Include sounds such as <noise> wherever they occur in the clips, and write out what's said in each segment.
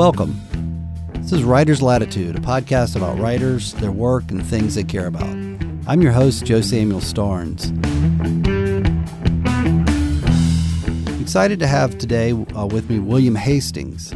Welcome. This is Writer's Latitude, a podcast about writers, their work, and things they care about. I'm your host, Joe Samuel Starnes. Excited to have today uh, with me William Hastings.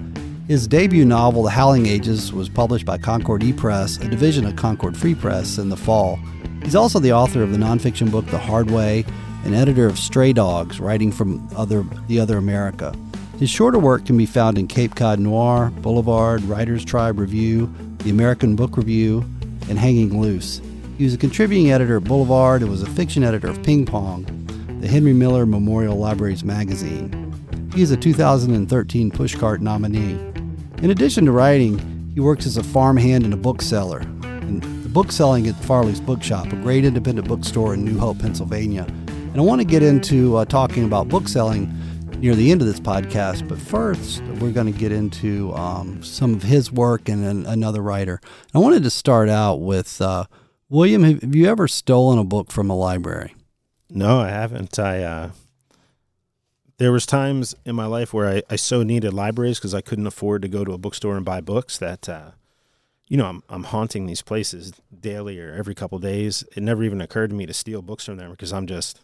His debut novel, The Howling Ages, was published by Concord E-Press, a division of Concord Free Press, in the fall. He's also the author of the nonfiction book The Hard Way and editor of Stray Dogs, writing from other, The Other America. His shorter work can be found in Cape Cod Noir, Boulevard, Writers Tribe Review, The American Book Review, and Hanging Loose. He was a contributing editor at Boulevard and was a fiction editor of Ping Pong, the Henry Miller Memorial Libraries magazine. He is a 2013 Pushcart nominee. In addition to writing, he works as a farmhand and a bookseller. And the bookselling at Farley's Bookshop, a great independent bookstore in New Hope, Pennsylvania. And I want to get into uh, talking about bookselling near the end of this podcast. But first, we're going to get into um, some of his work and an, another writer. I wanted to start out with uh, William. Have you ever stolen a book from a library? No, I haven't. I uh, there was times in my life where I, I so needed libraries because I couldn't afford to go to a bookstore and buy books that uh, you know I'm I'm haunting these places daily or every couple days. It never even occurred to me to steal books from them because I'm just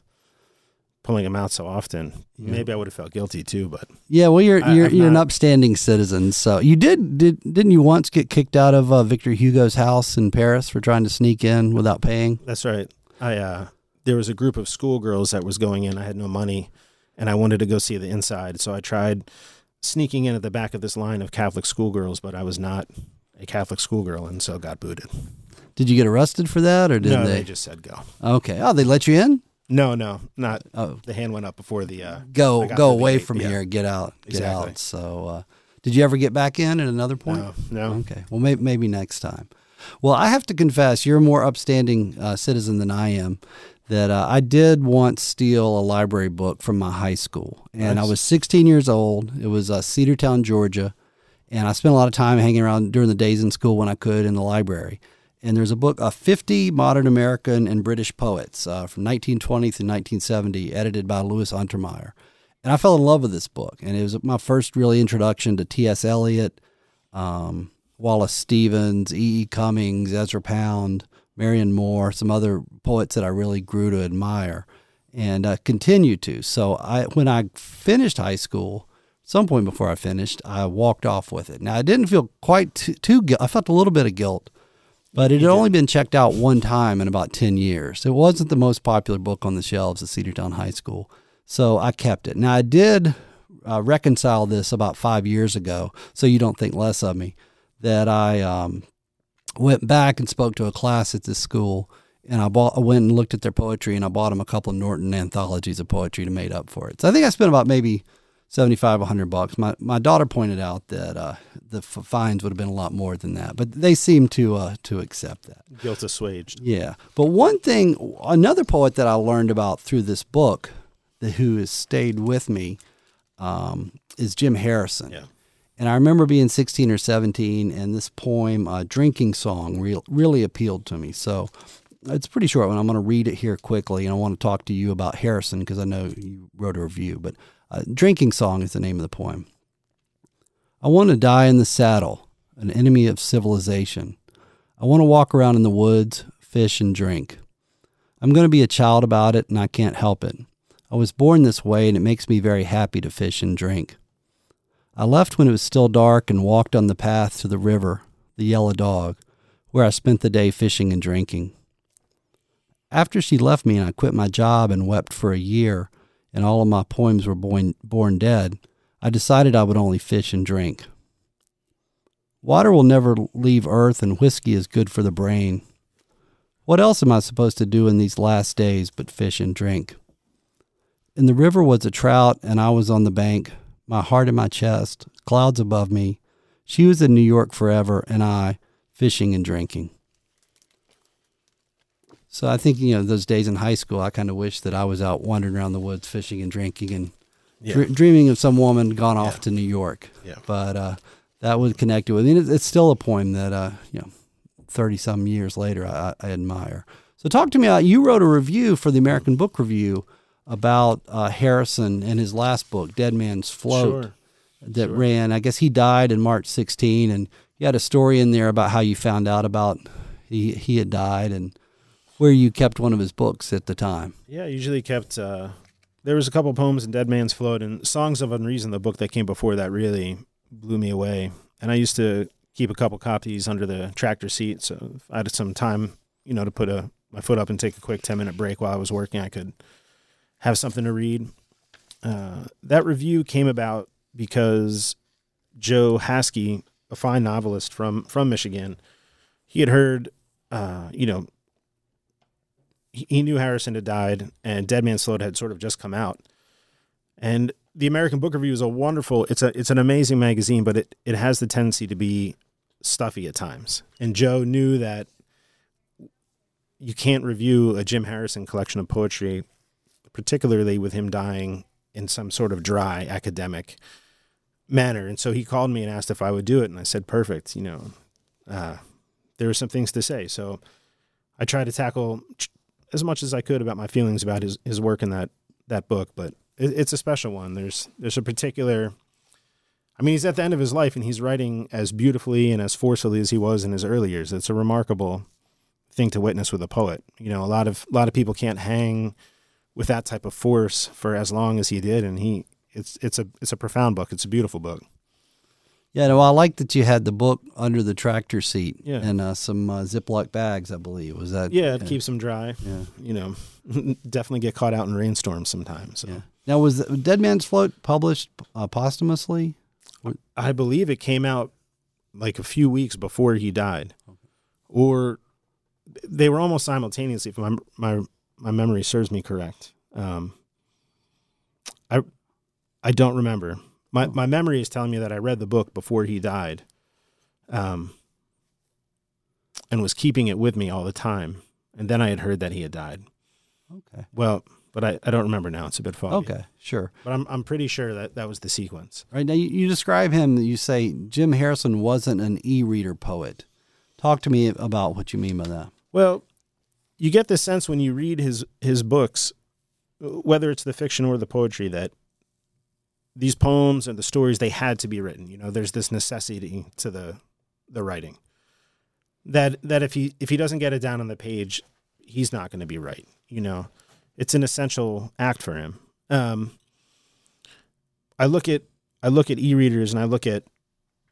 pulling them out so often. Yeah. Maybe I would have felt guilty too, but yeah. Well, you're I, you're, you're an upstanding citizen, so you did did didn't you once get kicked out of uh, Victor Hugo's house in Paris for trying to sneak in without paying? That's right. I uh, there was a group of schoolgirls that was going in. I had no money, and I wanted to go see the inside, so I tried sneaking in at the back of this line of Catholic schoolgirls, but I was not a Catholic schoolgirl, and so got booted. Did you get arrested for that, or did no, they? they just said go. Okay. Oh, they let you in? No, no, not. Oh, the hand went up before the. Uh, go go away from yeah. here. Get out. Get exactly. out. So, uh, did you ever get back in at another point? No, no. Okay. Well, maybe maybe next time. Well, I have to confess, you're a more upstanding uh, citizen than I am. That uh, I did once steal a library book from my high school, and nice. I was 16 years old. It was uh, Cedartown, Georgia, and I spent a lot of time hanging around during the days in school when I could in the library and there's a book of 50 modern American and British poets uh, from 1920 to 1970, edited by Louis Untermeyer. And I fell in love with this book, and it was my first really introduction to T.S. Eliot, um, Wallace Stevens, E. E. Cummings, Ezra Pound, Marianne Moore, some other poets that I really grew to admire, and uh, continue to. So I, when I finished high school, some point before I finished, I walked off with it. Now I didn't feel quite too, too I felt a little bit of guilt but it had only been checked out one time in about 10 years. It wasn't the most popular book on the shelves at Cedartown High School, so I kept it. Now, I did uh, reconcile this about five years ago, so you don't think less of me, that I um, went back and spoke to a class at this school. And I bought, I went and looked at their poetry, and I bought them a couple of Norton anthologies of poetry to make up for it. So I think I spent about maybe 75 100 bucks my my daughter pointed out that uh, the f- fines would have been a lot more than that but they seem to uh, to accept that guilt assuaged yeah but one thing another poet that i learned about through this book that who has stayed with me um, is jim harrison yeah and I remember being 16 or 17, and this poem, uh, Drinking Song, re- really appealed to me. So it's pretty short, and I'm going to read it here quickly. And I want to talk to you about Harrison because I know you wrote a review. But uh, Drinking Song is the name of the poem. I want to die in the saddle, an enemy of civilization. I want to walk around in the woods, fish, and drink. I'm going to be a child about it, and I can't help it. I was born this way, and it makes me very happy to fish and drink. I left when it was still dark and walked on the path to the river, the Yellow Dog, where I spent the day fishing and drinking. After she left me and I quit my job and wept for a year, and all of my poems were born, born dead, I decided I would only fish and drink. Water will never leave earth, and whiskey is good for the brain. What else am I supposed to do in these last days but fish and drink? In the river was a trout, and I was on the bank, my heart in my chest, clouds above me. She was in New York forever, and I fishing and drinking. So I think you know those days in high school. I kind of wish that I was out wandering around the woods, fishing and drinking, and yeah. dr- dreaming of some woman gone off yeah. to New York. Yeah. But uh, that would connect with. Mean, it's still a poem that uh, you know, thirty some years later, I, I, admire. So talk to me. About, you wrote a review for the American Book Review about uh, Harrison and his last book, Dead Man's Float. Sure. that Sure. ran. I guess he died in March 16, and you had a story in there about how you found out about he he had died and where you kept one of his books at the time. Yeah, usually kept. Uh, there was a couple poems in Dead Man's Float and Songs of Unreason, the book that came before that, really blew me away. And I used to keep a couple copies under the tractor seat, so if I had some time, you know, to put a my foot up and take a quick ten minute break while I was working, I could have something to read. Uh, that review came about because Joe Haskey, a fine novelist from from Michigan, he had heard, uh, you know, he, knew Harrison had died, and Dead Man's Float had sort of just come out. And the American Book Review is a wonderful. It's a it's an amazing magazine, but it it has the tendency to be stuffy at times. And Joe knew that you can't review a Jim Harrison collection of poetry, particularly with him dying in some sort of dry academic manner. And so he called me and asked if I would do it, and I said, "Perfect." You know, uh, there were some things to say, so I tried to tackle as much as I could about my feelings about his, his work in that that book. But it, it's a special one. There's there's a particular. I mean, he's at the end of his life, and he's writing as beautifully and as forcefully as he was in his early years. It's a remarkable thing to witness with a poet. You know, a lot of a lot of people can't hang with that type of force for as long as he did, and he it's it's a it's a profound book. It's a beautiful book. Yeah, no, I like that you had the book under the tractor seat Yeah. and uh, some uh, Ziploc bags. I believe was that. Yeah, it keeps them dry. Yeah. You know, <laughs> definitely get caught out in rainstorms sometimes. So. Yeah. Now, was the Dead Man's Float published uh, posthumously? I believe it came out like a few weeks before he died, or they were almost simultaneously. If my my my memory serves me correct, um, I I don't remember. My my memory is telling me that I read the book before he died, um, and was keeping it with me all the time. And then I had heard that he had died. Okay. Well, but I, I don't remember now. It's a bit foggy. Okay, sure. But I'm I'm pretty sure that that was the sequence. All right now, you, you describe him. You say Jim Harrison wasn't an e-reader poet. Talk to me about what you mean by that. Well, you get the sense when you read his his books, whether it's the fiction or the poetry, that these poems and the stories they had to be written. You know, there's this necessity to the the writing. That that if he if he doesn't get it down on the page, he's not going to be right. You know, it's an essential act for him. Um, I look at I look at e-readers and I look at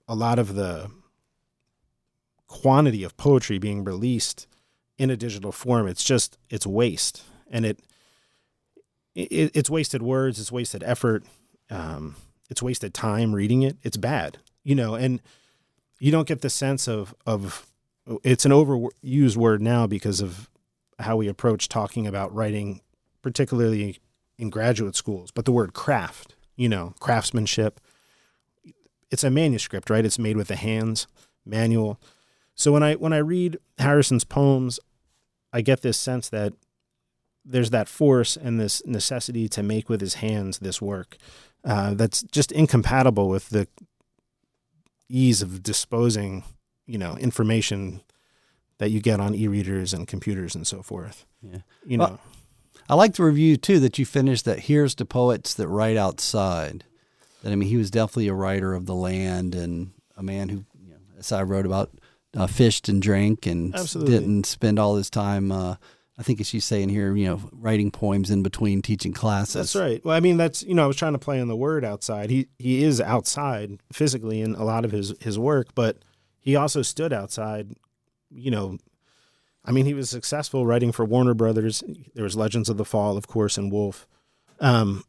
a lot of the quantity of poetry being released in a digital form it's just it's waste and it, it it's wasted words it's wasted effort um, it's wasted time reading it it's bad you know and you don't get the sense of of it's an overused word now because of how we approach talking about writing particularly in graduate schools but the word craft you know craftsmanship it's a manuscript right? It's made with the hands manual. So when I when I read Harrison's poems, I get this sense that there's that force and this necessity to make with his hands this work uh, that's just incompatible with the ease of disposing, you know, information that you get on e-readers and computers and so forth. Yeah. You know, Well, I like the review too that you finished that here's to poets that write outside. That I mean, he was definitely a writer of the land and a man who, you know, as I wrote about, uh, fished and drank and Absolutely. didn't spend all his time. Uh, I think as you say in here, you know, writing poems in between teaching classes. That's right. Well, I mean, that's you know, I was trying to play on the word outside. He he is outside physically in a lot of his his work, but he also stood outside. You know, I mean, he was successful writing for Warner Brothers. There was Legends of the Fall, of course, and Wolf. Um,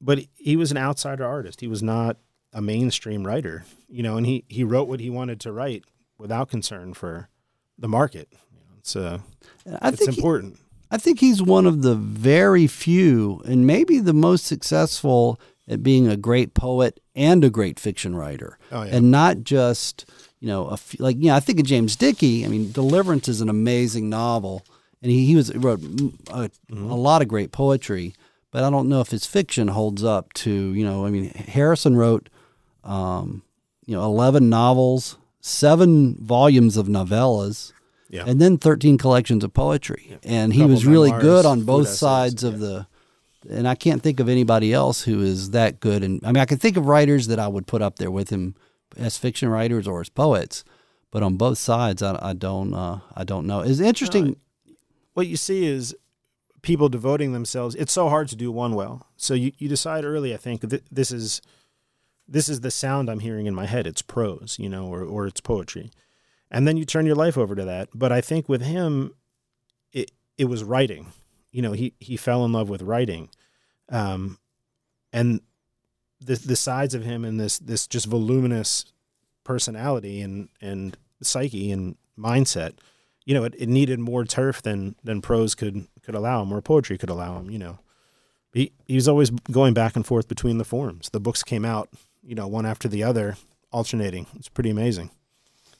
but he was an outsider artist. He was not a mainstream writer. You know, and he he wrote what he wanted to write without concern for the market. It's uh, I it's think he- important. I think he's one of the very few, and maybe the most successful at being a great poet and a great fiction writer, Oh, yeah. and not just you know a f like you know I think of James Dickey. I mean, Deliverance is an amazing novel, and he, he was wrote a, Mm-hmm. a lot of great poetry, but I don't know if his fiction holds up to you know. I mean, Harrison wrote um, you know eleven novels, seven volumes of novellas yeah. and then 13 collections of poetry. And he was really good on both sides of yeah. the and I can't think of anybody else who is that good. And I mean, I can think of writers that I would put up there with him as fiction writers or as poets, but on both sides, I, I don't, uh, I don't know. It's interesting. what you see is people devoting themselves. It's so hard to do one well. So you, you decide early. I think th- this is this is the sound I'm hearing in my head. It's prose, you know, or or it's poetry, and then you turn your life over to that. But I think with him, it it was writing. You know, he he fell in love with writing, um, and the the sides of him and this this just voluminous personality and and psyche and mindset you know, it, it needed more turf than than prose could could allow him or poetry could allow him. You know, he he was always going back and forth between the forms. The books came out, you know, one after the other, alternating. It's pretty amazing.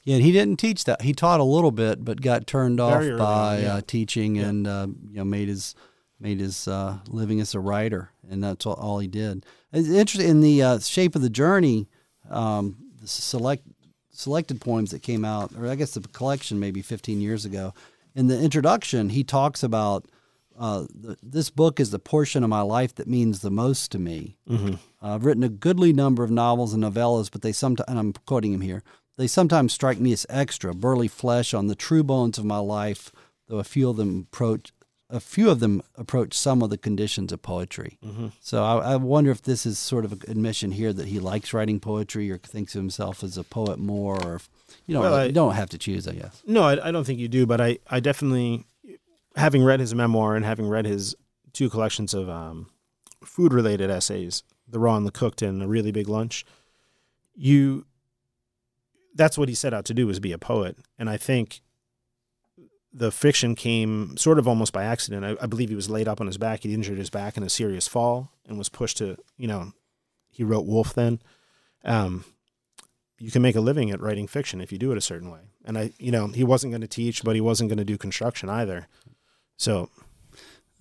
Yeah, and he didn't teach that. He taught a little bit, but got turned off Very by on, yeah. uh, teaching, Yeah. and uh, you know made his made his uh, living as a writer, and that's all, all he did. It's interesting in the uh, shape of the journey, um, the select selected poems that came out, or I guess the collection maybe 15 years ago. In the introduction, he talks about uh, the, this book is the portion of my life that means the most to me. Mm-hmm. I've written a goodly number of novels and novellas, but they sometimes, and I'm quoting him here, they sometimes strike me as extra, burly flesh on the true bones of my life, though a few of them approach, a few of them approach some of the conditions of poetry. Mm-hmm. So I, I wonder if this is sort of an admission here that he likes writing poetry or thinks of himself as a poet more, or if, you know, Well, I- you don't have to choose, I guess. No, I, I don't think you do, but I, I definitely, having read his memoir and having read his two collections of um, food related essays, The Raw and the Cooked and A Really Big Lunch, you, that's what he set out to do was be a poet. And I think the fiction came sort of almost by accident. I, I believe he was laid up on his back. He injured his back in a serious fall and was pushed to, you know, he wrote Wolf then. Um, you can make a living at writing fiction if you do it a certain way. And I, you know, he wasn't going to teach, but he wasn't going to do construction either. So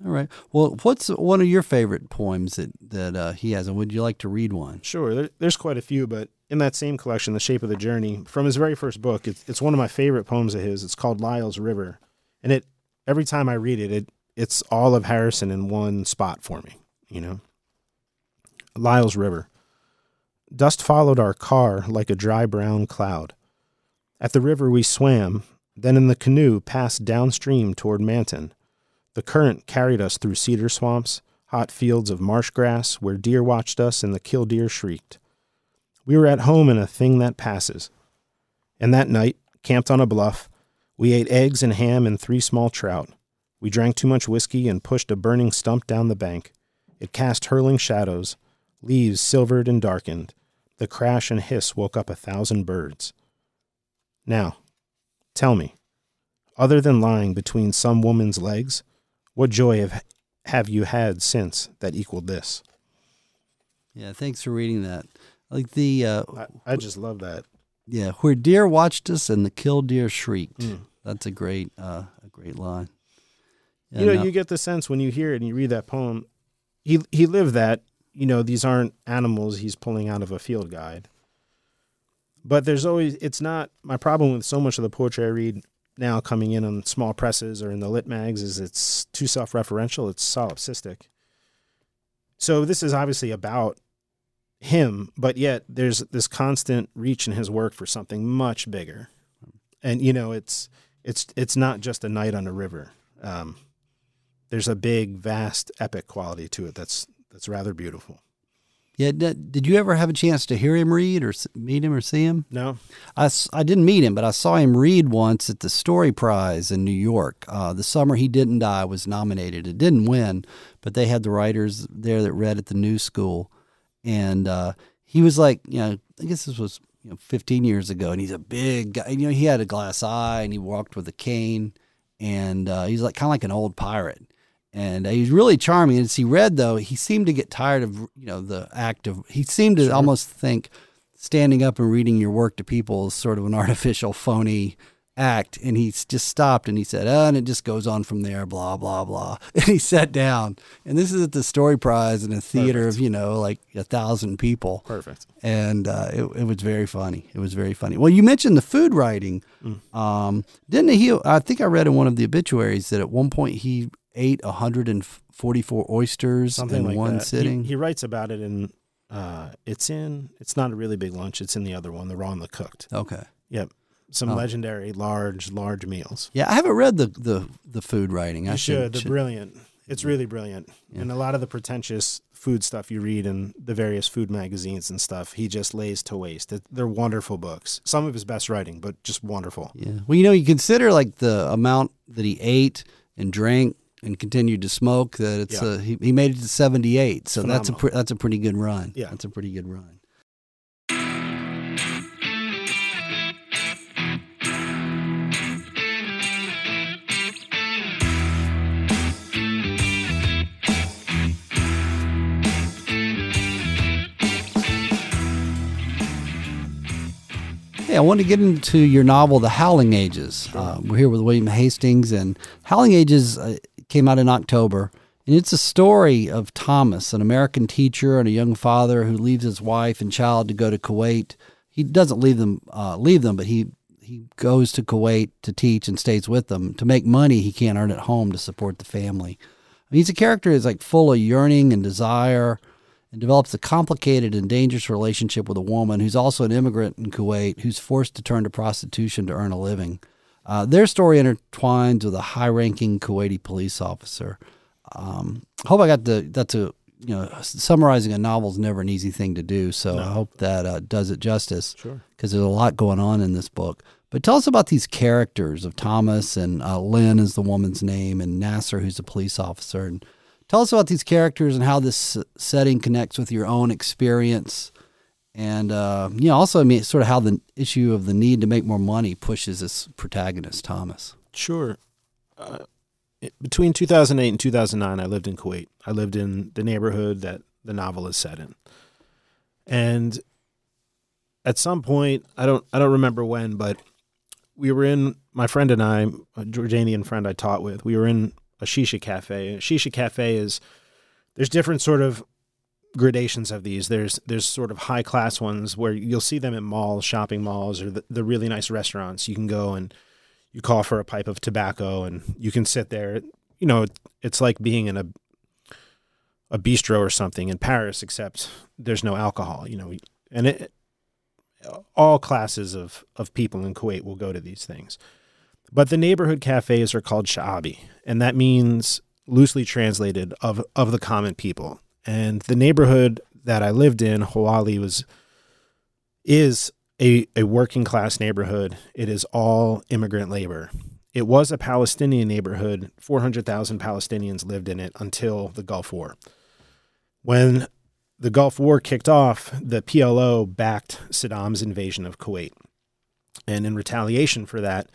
All right. Well, what's one of your favorite poems that, that uh, he has, and would you like to read one? sure, there, there's quite a few, but in that same collection, The Shape of the Journey, from his very first book, it's, it's one of my favorite poems of his. It's called Lisle's River, and it every time I read it, it it's all of Harrison in one spot for me. You know, Lisle's River. Dust followed our car like a dry brown cloud. At the river we swam, then in the canoe passed downstream toward Manton. The current carried us through cedar swamps, hot fields of marsh grass where deer watched us and the killdeer shrieked. We were at home in a thing that passes. And that night, camped on a bluff, we ate eggs and ham and three small trout. We drank too much whiskey and pushed a burning stump down the bank. It cast hurling shadows, leaves silvered and darkened. The crash and hiss woke up a thousand birds. Now, tell me, other than lying between some woman's legs, what joy have, have you had since that equaled this? Yeah, thanks for reading that. Like the uh, I, I just love that. yeah, where deer watched us and the killdeer shrieked. Mm. That's a great uh, a great line. you know, uh, you get the sense when you hear it and you read that poem. He he lived that. You know, these aren't animals he's pulling out of a field guide. But there's always it's not my problem with so much of the poetry I read now coming in on small presses or in the lit mags is it's too self-referential. It's solipsistic. So this is obviously about him, but yet there's this constant reach in his work for something much bigger. And you know, it's it's it's not just a night on a river. Um, there's a big, vast, epic quality to it that's that's rather beautiful. yeah, did, did you ever have a chance to hear him read or meet him or see him? No, I, I didn't meet him, but I saw him read once at the Story Prize in New York. Uh, the summer he didn't die was nominated. It didn't win, but they had the writers there that read at the New School, and uh, he was like, you know, I guess this was you know 15 years ago, and he's a big guy. You know, he had a glass eye and he walked with a cane, and uh, he's like kind of like an old pirate. And uh, he was really charming. As he read, though, he seemed to get tired of you know the act of. He seemed to Sure. almost think standing up and reading your work to people is sort of an <laughs> artificial, phony act. And he just stopped and he said, oh, and it just goes on from there, blah, blah, blah. <laughs> And he sat down. And this is at the Story Prize in a theater Perfect. of, you know, like a thousand people. perfect. And uh, it, it was very funny. It was very funny. Well, you mentioned the food writing. Um, didn't he? I think I read in one of the obituaries that at one point he ate 144 oysters something in like one that. He- sitting. He, writes about it in. Uh, it's in. It's not a really big lunch. It's in the other one, the raw and the cooked. okay. Some Oh. legendary large, large meals. Yeah, I haven't read the the, the food writing. I You should. They're should- brilliant. It's really brilliant. Yeah. And a lot of the pretentious food stuff you read in the various food magazines and stuff, he just lays to waste. It, they're wonderful books. Some of his best writing, but just wonderful. Yeah. Well, you know, you consider like the amount that he ate and drank and continued to smoke. That it's Yeah. uh, he, he made it to 78. So that's a Phenomenal. that's a pretty good run. Yeah. That's a pretty good run. I want to get into your novel, The Howling Ages. Uh, we're here with William Hastings, and Howling Ages uh, came out in October. And it's a story of Thomas, an American teacher and a young father who leaves his wife and child to go to Kuwait. He doesn't leave them, uh, leave them, but he he goes to Kuwait to teach and stays with them to make money he can't earn at home to support the family. He's a character who's like full of yearning and desire, and develops a complicated and dangerous relationship with a woman who's also an immigrant in Kuwait who's forced to turn to prostitution to earn a living. Uh, their story intertwines with a high-ranking Kuwaiti police officer. Um, I hope I got the that's a you know summarizing a novel is never an easy thing to do. So I hope that uh, does it justice Sure. because there's a lot going on in this book. But tell us about these characters of Thomas and uh, Lynn is the woman's name, and Nasser, who's a police officer. And tell us about these characters and how this setting connects with your own experience, and uh, you know, also I mean, sort of how the issue of the need to make more money pushes this protagonist, Thomas. Sure. Uh, between 2008 and 2009, I lived in Kuwait. I lived in the neighborhood that the novel is set in. And at some point, I don't I don't remember when, but we were in my friend and I, a Jordanian friend I taught with. We were in a shisha cafe. A shisha cafe is there's different sort of gradations of these. There's there's sort of high class ones where you'll see them in malls, shopping malls, or the, the really nice restaurants. You can go and you call for a pipe of tobacco and you can sit there. You know, it's like being in a a bistro or something in Paris, except there's no alcohol. You know, and it all classes of of people in Kuwait will go to these things. But the neighborhood cafes are called sha'abi, and that means loosely translated of of the common people. And the neighborhood that I lived in, Hawali, was is a, a working class neighborhood. It is all immigrant labor. It was a Palestinian neighborhood. 400,000 Palestinians lived in it until the Gulf War. When the Gulf War kicked off, the PLO backed Saddam's invasion of Kuwait. And in retaliation for that,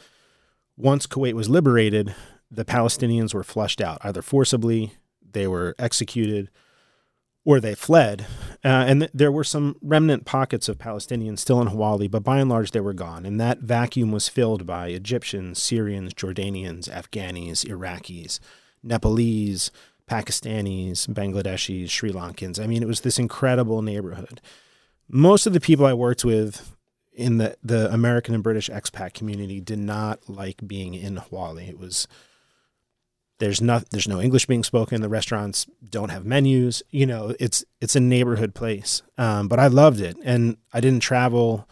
once Kuwait was liberated, the Palestinians were flushed out, either forcibly, they were executed, or they fled. Uh, and th- there were some remnant pockets of Palestinians still in Hawali, but by and large, they were gone. And that vacuum was filled by Egyptians, Syrians, Jordanians, Afghanis, Iraqis, Nepalese, Pakistanis, Bangladeshis, Sri Lankans. I mean, it was this incredible neighborhood. Most of the people I worked with in the, the American and British expat community did not like being in Hawali. It was there's not there's no English being spoken. The restaurants don't have menus. You know, it's it's a neighborhood place. Um, but I loved it, and I didn't travel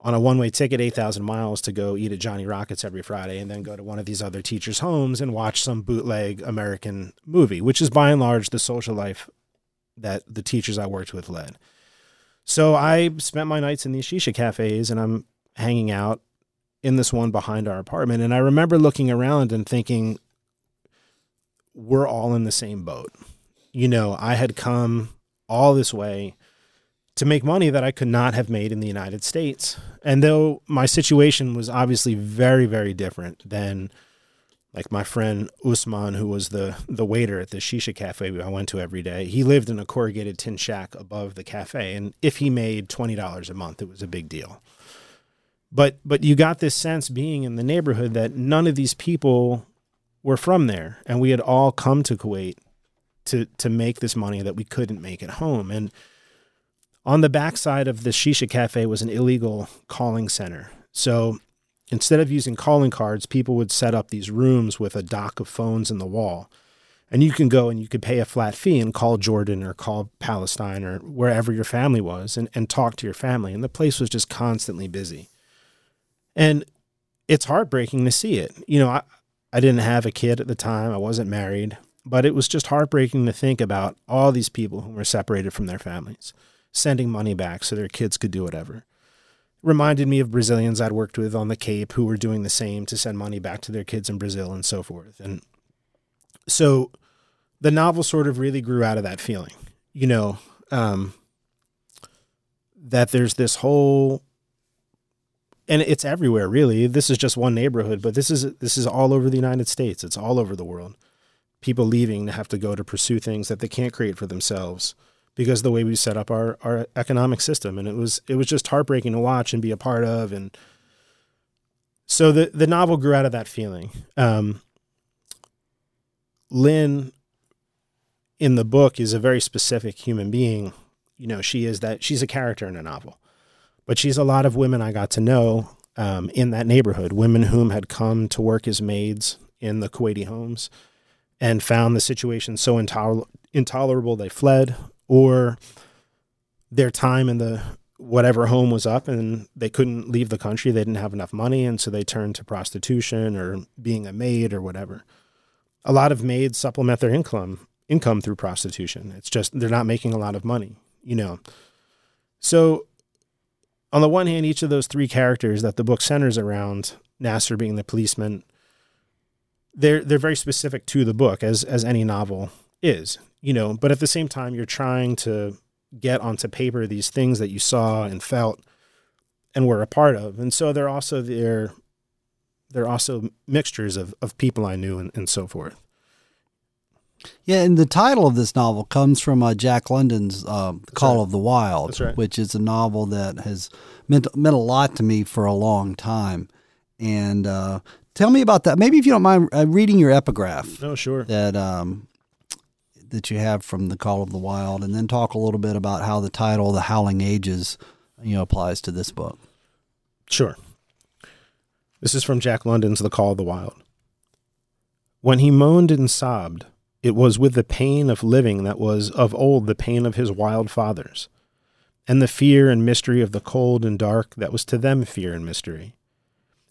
on a one way ticket eight thousand miles to go eat at Johnny Rockets every Friday, and then go to one of these other teachers' homes and watch some bootleg American movie, which is by and large the social life that the teachers I worked with led. So I spent my nights in these shisha cafes, and I'm hanging out in this one behind our apartment, and I remember looking around and thinking we're all in the same boat. You know, I had come all this way to make money that I could not have made in the United States. And though my situation was obviously very, very different than like my friend Usman, who was the the waiter at the shisha cafe I went to every day, he lived in a corrugated tin shack above the cafe. And if he made twenty dollars a month, it was a big deal. But but you got this sense being in the neighborhood that none of these people were from there, and we had all come to Kuwait to to make this money that we couldn't make at home. And on the backside of the shisha cafe was an illegal calling center. So instead of using calling cards, people would set up these rooms with a dock of phones in the wall. And you can go and you could pay a flat fee and call Jordan or call Palestine or wherever your family was and, and talk to your family. And the place was just constantly busy. And it's heartbreaking to see it. You know, I, I didn't have a kid at the time, I wasn't married, but it was just heartbreaking to think about all these people who were separated from their families, sending money back so their kids could do whatever reminded me of Brazilians I'd worked with on the Cape who were doing the same to send money back to their kids in Brazil and so forth. And so the novel sort of really grew out of that feeling, you know, um, that there's this whole and it's everywhere really. This is just one neighborhood but this is this is all over the united states. It's all over the world. People leaving to have to go to pursue things that they can't create for themselves because the way we set up our, our economic system. And it was it was just heartbreaking to watch and be a part of. And so the the novel grew out of that feeling. Um, lynn in the book is a very specific human being. You know she is that she's a character in a novel. But she's a lot of women i got to know um, in that neighborhood women whom had come to work as maids in the kuwaiti homes and found the situation so intoler- intolerable they fled or their time in the whatever home was up and they couldn't leave the country. They didn't have enough money. And so they turned to prostitution or being a maid or whatever. A lot of maids supplement their income income through prostitution. It's just they're not making a lot of money, you know. So on the one hand, each of those three characters that the book centers around, Nasser being the policeman, they're they're very specific to the book, as as any novel is you know, but at the same time, you're trying to get onto paper these things that you saw and felt and were a part of. And so they're also they're they're also mixtures of, of people I knew and, and so forth. Yeah, and the title of this novel comes from uh, Jack London's uh, "Call right. of the Wild," right. which is a novel that has meant meant a lot to me for a long time. And uh, tell me about that. Maybe if you don't mind uh, reading your epigraph. Oh, sure. That um, that you have from the Call of the Wild, and then talk a little bit about how the title, "The Howling Ages," you know, applies to this book. Sure. This is from Jack London's The Call of the Wild. When he moaned and sobbed, it was with the pain of living that was of old the pain of his wild fathers, and the fear and mystery of the cold and dark that was to them fear and mystery.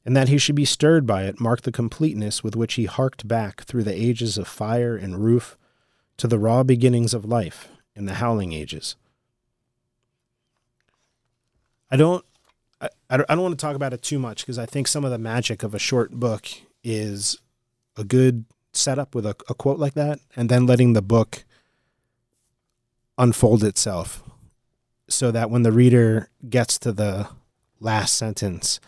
And that he should be stirred by it marked the completeness with which he harked back through the ages of fire and roof to the raw beginnings of life in the howling ages. I don't I, I don't want to talk about it too much because I think some of the magic of a short book is a good setup with a, a quote like that and then letting the book unfold itself so that when the reader gets to the last sentence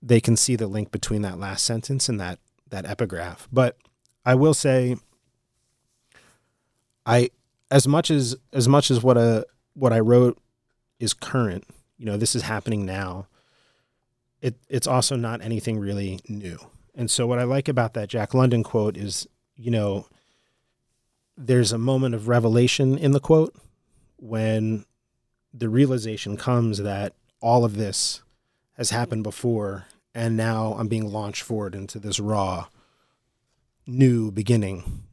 they can see the link between that last sentence and that that epigraph but i will say I as much as as much as what a what I wrote is current, you know, this is happening now. It it's also not anything really new. And so what I like about that Jack London quote is, you know, there's a moment of revelation in the quote when the realization comes that all of this has happened before and now I'm being launched forward into this raw new beginning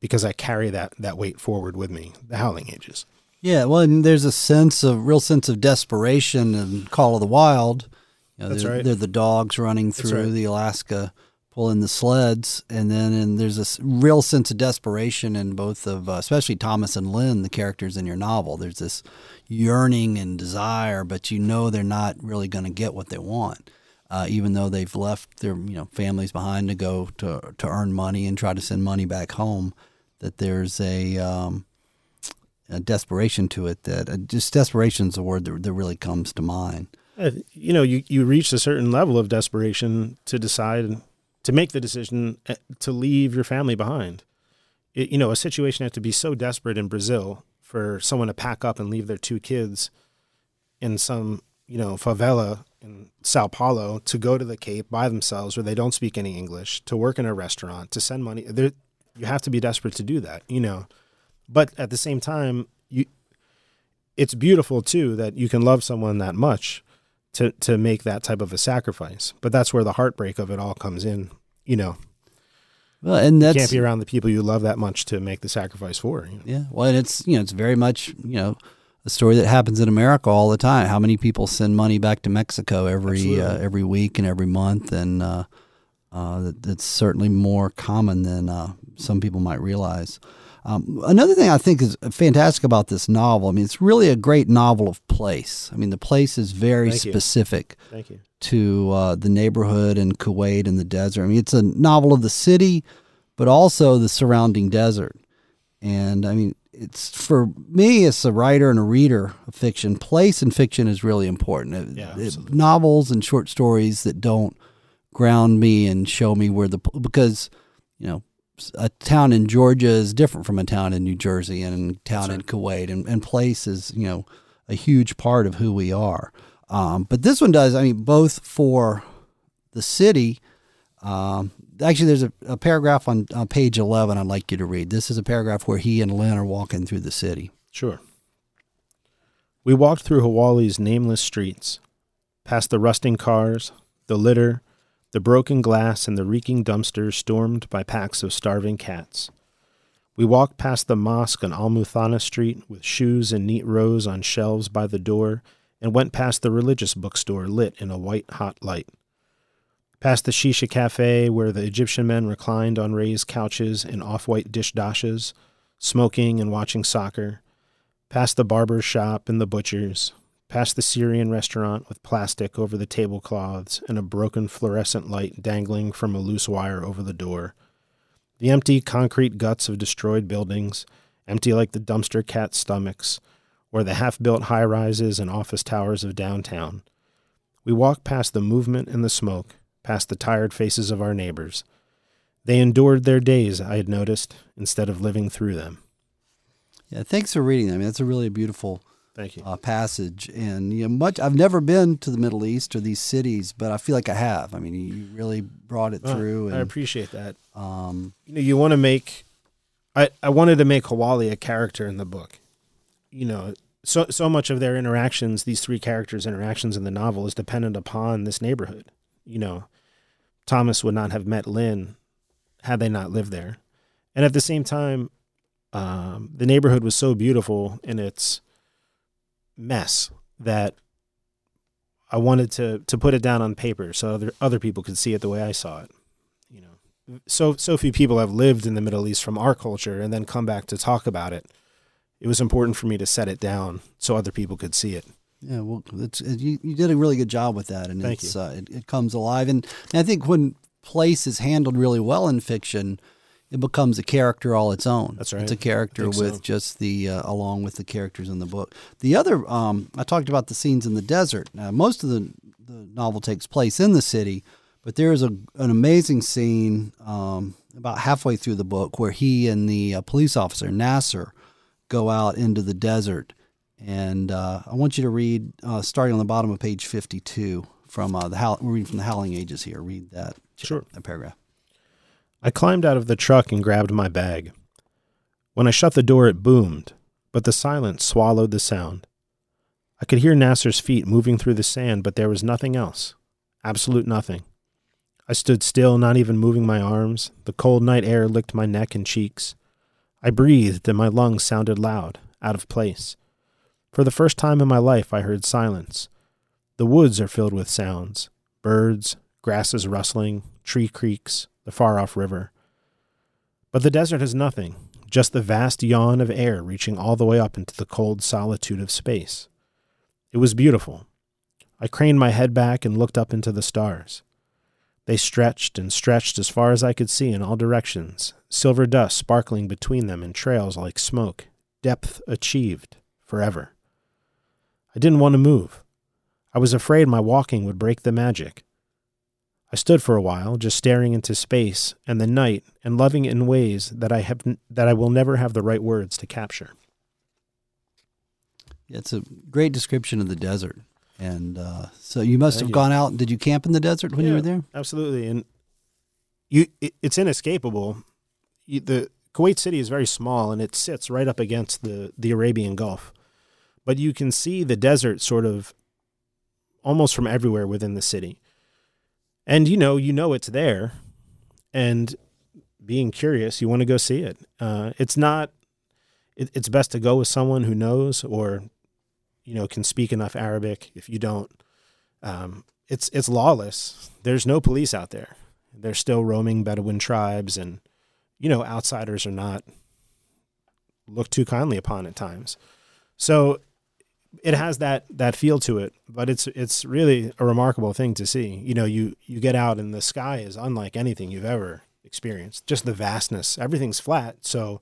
because I carry that that weight forward with me. The Howling Ages. Yeah, well, and there's a sense of real sense of desperation and Call of the Wild. You know, That's they're, right. They're the dogs running through right. the Alaska, pulling the sleds, and then and there's a real sense of desperation in both of, uh, especially Thomas and Lynn, the characters in your novel. There's this yearning and desire, but you know they're not really going to get what they want uh, even though they've left their you know families behind to go to to earn money and try to send money back home. That there's a, um, a desperation to it. That uh, just desperation is a word that, that really comes to mind. Uh, you know, you you reach a certain level of desperation to decide to make the decision uh, to leave your family behind. It, you know, a situation had to be so desperate in Brazil for someone to pack up and leave their two kids in some you know favela in Sao Paulo to go to the Cape by themselves where they don't speak any English, to work in a restaurant, to send money. There, you have to be desperate to do that, you know. But at the same time, you it's beautiful too that you can love someone that much to to make that type of a sacrifice. But that's where the heartbreak of it all comes in, you know. Well, and that's you can't be around the people you love that much to make the sacrifice for. You know? Yeah. Well, and it's you know it's very much you know a story that happens in America all the time. How many people send money back to Mexico every uh, every week and every month, and uh, uh, that's certainly more common than uh, some people might realize. Um, another thing I think is fantastic about this novel. I mean, it's really a great novel of place. I mean, the place is very Thank you. specific Thank you. to uh, the neighborhood and Kuwait and the desert. I mean, it's a novel of the city, but also the surrounding desert. And I mean, it's for me as a writer and a reader of fiction, place and fiction is really important. It- Yeah, it- novels and short stories that don't ground me and show me where the because you know a town in Georgia is different from a town in New Jersey and a town in Kuwait, and, and place is you know a huge part of who we are. Um, but this one does. I mean, both for the city. Um, actually, there's a, a paragraph on, on page 11 I'd like you to read. This is a paragraph where he and Lynn are walking through the city. Sure. We walked through Hawali's nameless streets, past the rusting cars, the litter, the broken glass, and the reeking dumpsters stormed by packs of starving cats. We walked past the mosque on Al Muthana Street with shoes in neat rows on shelves by the door and went past the religious bookstore lit in a white hot light. Past the shisha cafe where the Egyptian men reclined on raised couches in off white dish dashes, smoking and watching soccer past the barber's shop and the butcher's, past the Syrian restaurant with plastic over the tablecloths and a broken fluorescent light dangling from a loose wire over the door, the empty concrete guts of destroyed buildings, empty like the dumpster cat stomachs, or the half built high rises and office towers of downtown. We walked past the movement and the smoke, past the tired faces of our neighbors. They endured their days, I had noticed, instead of living through them. Yeah, thanks for reading that. I mean, that's a really beautiful Thank you. uh, passage. And you know, much I've never been to the Middle East or these cities, but I feel like I have. I mean, you really brought it through. I appreciate that. um, You know, you want to make. I I wanted to make Hawali a character in the book. You know, so so much of their interactions, these three characters' interactions in the novel, is dependent upon this neighborhood. You know, Thomas would not have met Lynn had they not lived there, and at the same time, um, the neighborhood was so beautiful in its mess that I wanted to to put it down on paper so other other people could see it the way I saw it. You know, so so few people have lived in the Middle East from our culture and then come back to talk about it. It was important for me to set it down so other people could see it. yeah, well, it's, you, you did a really good job with that, and Thank it's uh, it, it comes alive. And, and I think when place is handled really well in fiction, it becomes a character all its own. That's right. It's a character with so. just the uh, along with the characters in the book. The other, um, I talked about the scenes in the desert. Now, most of the the novel takes place in the city, but there is a an amazing scene um, about halfway through the book where he and the uh, police officer Nasser go out into the desert. And uh, I want you to read, uh, starting on the bottom of page 52 from uh, the Howl- we're reading from the Howling Ages here. Read that, Sure. that paragraph. I climbed out of the truck and grabbed my bag. When I shut the door, it boomed, but the silence swallowed the sound. I could hear Nasser's feet moving through the sand, but there was nothing else. Absolute nothing. I stood still, not even moving my arms. The cold night air licked my neck and cheeks. I breathed, and my lungs sounded loud, out of place. For the first time in my life, I heard silence. The woods are filled with sounds birds, grasses rustling, tree creaks, the far off river. But the desert has nothing, just the vast yawn of air reaching all the way up into the cold solitude of space. It was beautiful. I craned my head back and looked up into the stars. They stretched and stretched as far as I could see in all directions, silver dust sparkling between them in trails like smoke, depth achieved forever. I didn't want to move. I was afraid my walking would break the magic. I stood for a while, just staring into space and the night and loving it in ways that I have that I will never have the right words to capture. Yeah, it's a great description of the desert. And uh, so you must Thank have you. gone out. Did you camp in the desert when you were there? Absolutely, and you it, it's inescapable. You, the Kuwait City is very small and it sits right up against the the Arabian Gulf, but you can see the desert sort of almost from everywhere within the city, and you know you know it's there, and being curious, you want to go see it. Uh, it's not. It, it's best to go with someone who knows or, you know, can speak enough Arabic. If you don't, um, it's it's lawless. There's no police out there. They're still roaming Bedouin tribes, and you know, outsiders are not looked too kindly upon at times. So it has that that feel to it, but it's it's really a remarkable thing to see. You know, you you get out and the sky is unlike anything you've ever experienced. Just the vastness. Everything's flat, so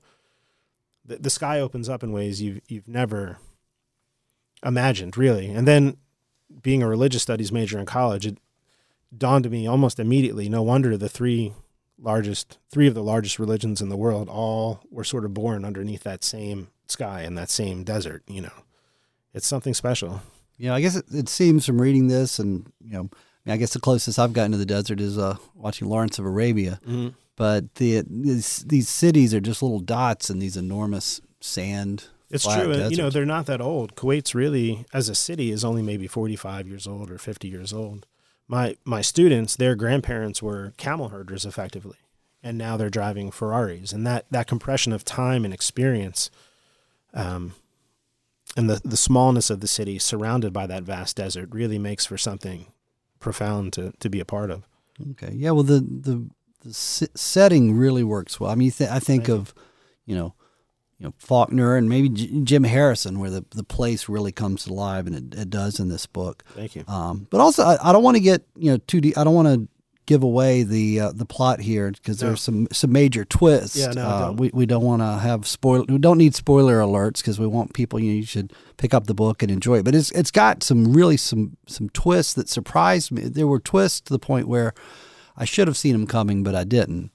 the the sky opens up in ways you've you've never imagined, really. And then being a religious studies major in college, it dawned to me almost immediately. No wonder the three largest, three of the largest religions in the world, all were sort of born underneath that same sky and that same desert. You know it's something special. You know, I guess it, it seems from reading this, and you know, I, mean, I guess the closest I've gotten to the desert is uh, watching Lawrence of Arabia. Mm-hmm. But the these, these cities are just little dots in these enormous sand. It's true, and you know they're not that old. Kuwait's really, as a city, is only maybe forty-five years old or fifty years old. My my students, their grandparents were camel herders, effectively, and now they're driving Ferraris, and that that compression of time and experience, um, and the, the smallness of the city surrounded by that vast desert really makes for something profound to, to be a part of. Okay. Yeah. Well, the, the, the setting really works well. I mean, th- I think of, you know, you know Faulkner and maybe J- Jim Harrison, where the, the place really comes alive, and it, it does in this book. Thank you. Um, but also, I, I don't want to get you know too deep. I don't want to give away the uh, the plot here because no. there's some some major twists. Yeah, no, uh, we we don't want to have spoil. We don't need spoiler alerts because we want people. You, know, you should pick up the book and enjoy it. But it's it's got some really some some twists that surprised me. There were twists to the point where I should have seen them coming, but I didn't.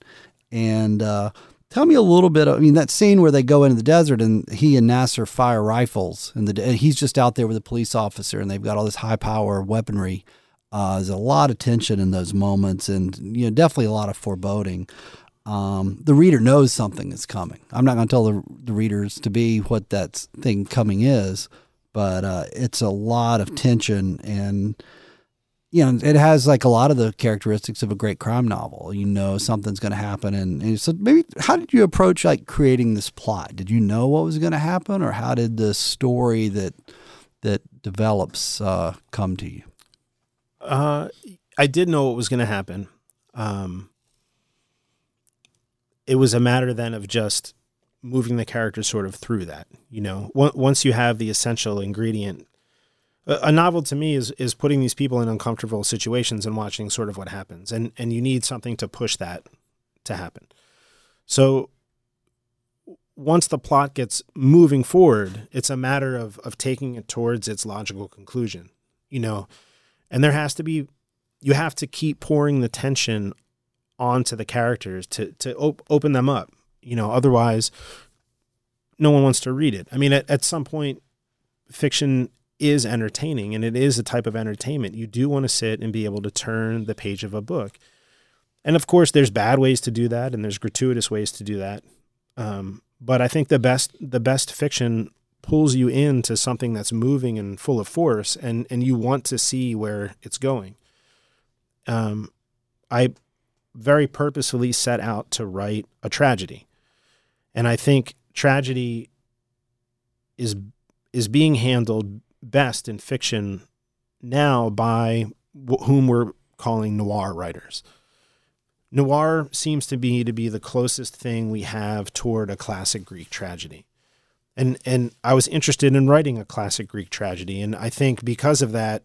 And uh, tell me a little bit. Of, I mean, that scene where they go into the desert and he and Nasser fire rifles, and the and he's just out there with a police officer, and they've got all this high power weaponry uh, there's a lot of tension in those moments, and you know, definitely a lot of foreboding. Um, the reader knows something is coming. I'm not going to tell the, the, readers to be what that thing coming is, but uh, it's a lot of tension, and you know, it has like a lot of the characteristics of a great crime novel. You know, something's going to happen, and, and so maybe how did you approach like creating this plot? Did you know what was going to happen, or how did the story that that develops uh, come to you? Uh, I did know what was going to happen. Um, it was a matter then of just moving the characters sort of through that. You know, once you have the essential ingredient, a novel to me is is putting these people in uncomfortable situations and watching sort of what happens, and and you need something to push that to happen. So once the plot gets moving forward, it's a matter of of taking it towards its logical conclusion. You know, and there has to be you have to keep pouring the tension onto the characters to to op- open them up you know otherwise no one wants to read it. I mean at, at some point fiction is entertaining and it is a type of entertainment. You do want to sit and be able to turn the page of a book. And of course there's bad ways to do that and there's gratuitous ways to do that. Um, but i think the best the best fiction pulls you into something that's moving and full of force and and you want to see where it's going. Um i very purposefully set out to write a tragedy. And i think tragedy is is being handled best in fiction now by whom we're calling noir writers. Noir seems to be to be the closest thing we have toward a classic greek tragedy and and I was interested in writing a classic Greek tragedy, and I think because of that,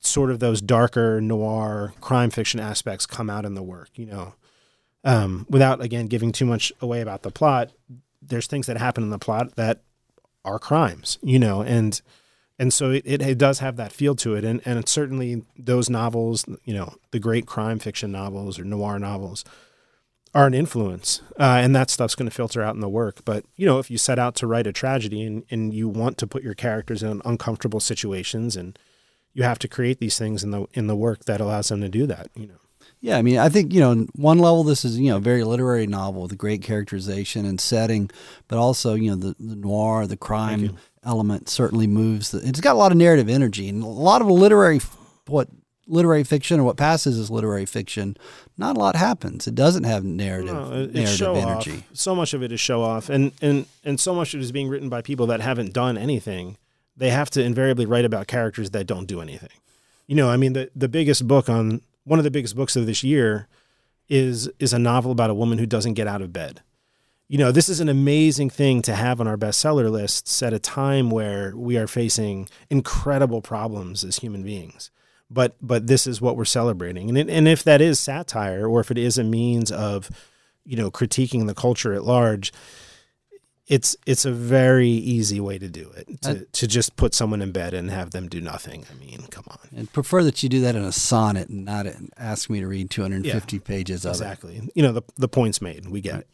sort of those darker noir crime fiction aspects come out in the work. You know, um, without again giving too much away about the plot, there's things that happen in the plot that are crimes. You know, and and so it, it, it does have that feel to it, and and certainly those novels, you know, the great crime fiction novels or noir novels are an influence, uh, and that stuff's going to filter out in the work. But you know, if you set out to write a tragedy and, and you want to put your characters in uncomfortable situations, and you have to create these things in the in the work that allows them to do that. You know. Yeah, I mean, I think you know, one level this is you know a very literary novel with a great characterization and setting, but also you know the, the noir, the crime element certainly moves. The, it's got a lot of narrative energy and a lot of literary what literary fiction or what passes as literary fiction, not a lot happens. It doesn't have narrative No, it- narrative energy. off. So much of it is show off, and and and so much of it is being written by people that haven't done anything. They have to invariably write about characters that don't do anything. You know, I mean, the the biggest book on one of the biggest books of this year is is a novel about a woman who doesn't get out of bed. You know, this is an amazing thing to have on our bestseller lists at a time where we are facing incredible problems as human beings. But but this is what we're celebrating, and it, and if that is satire, or if it is a means of, you know, critiquing the culture at large, it's it's a very easy way to do it to, to just put someone in bed and have them do nothing. I mean, come on, And prefer that you do that in a sonnet and not ask me to read 250 pages of it. exactly. You know, the the point's made. We get it.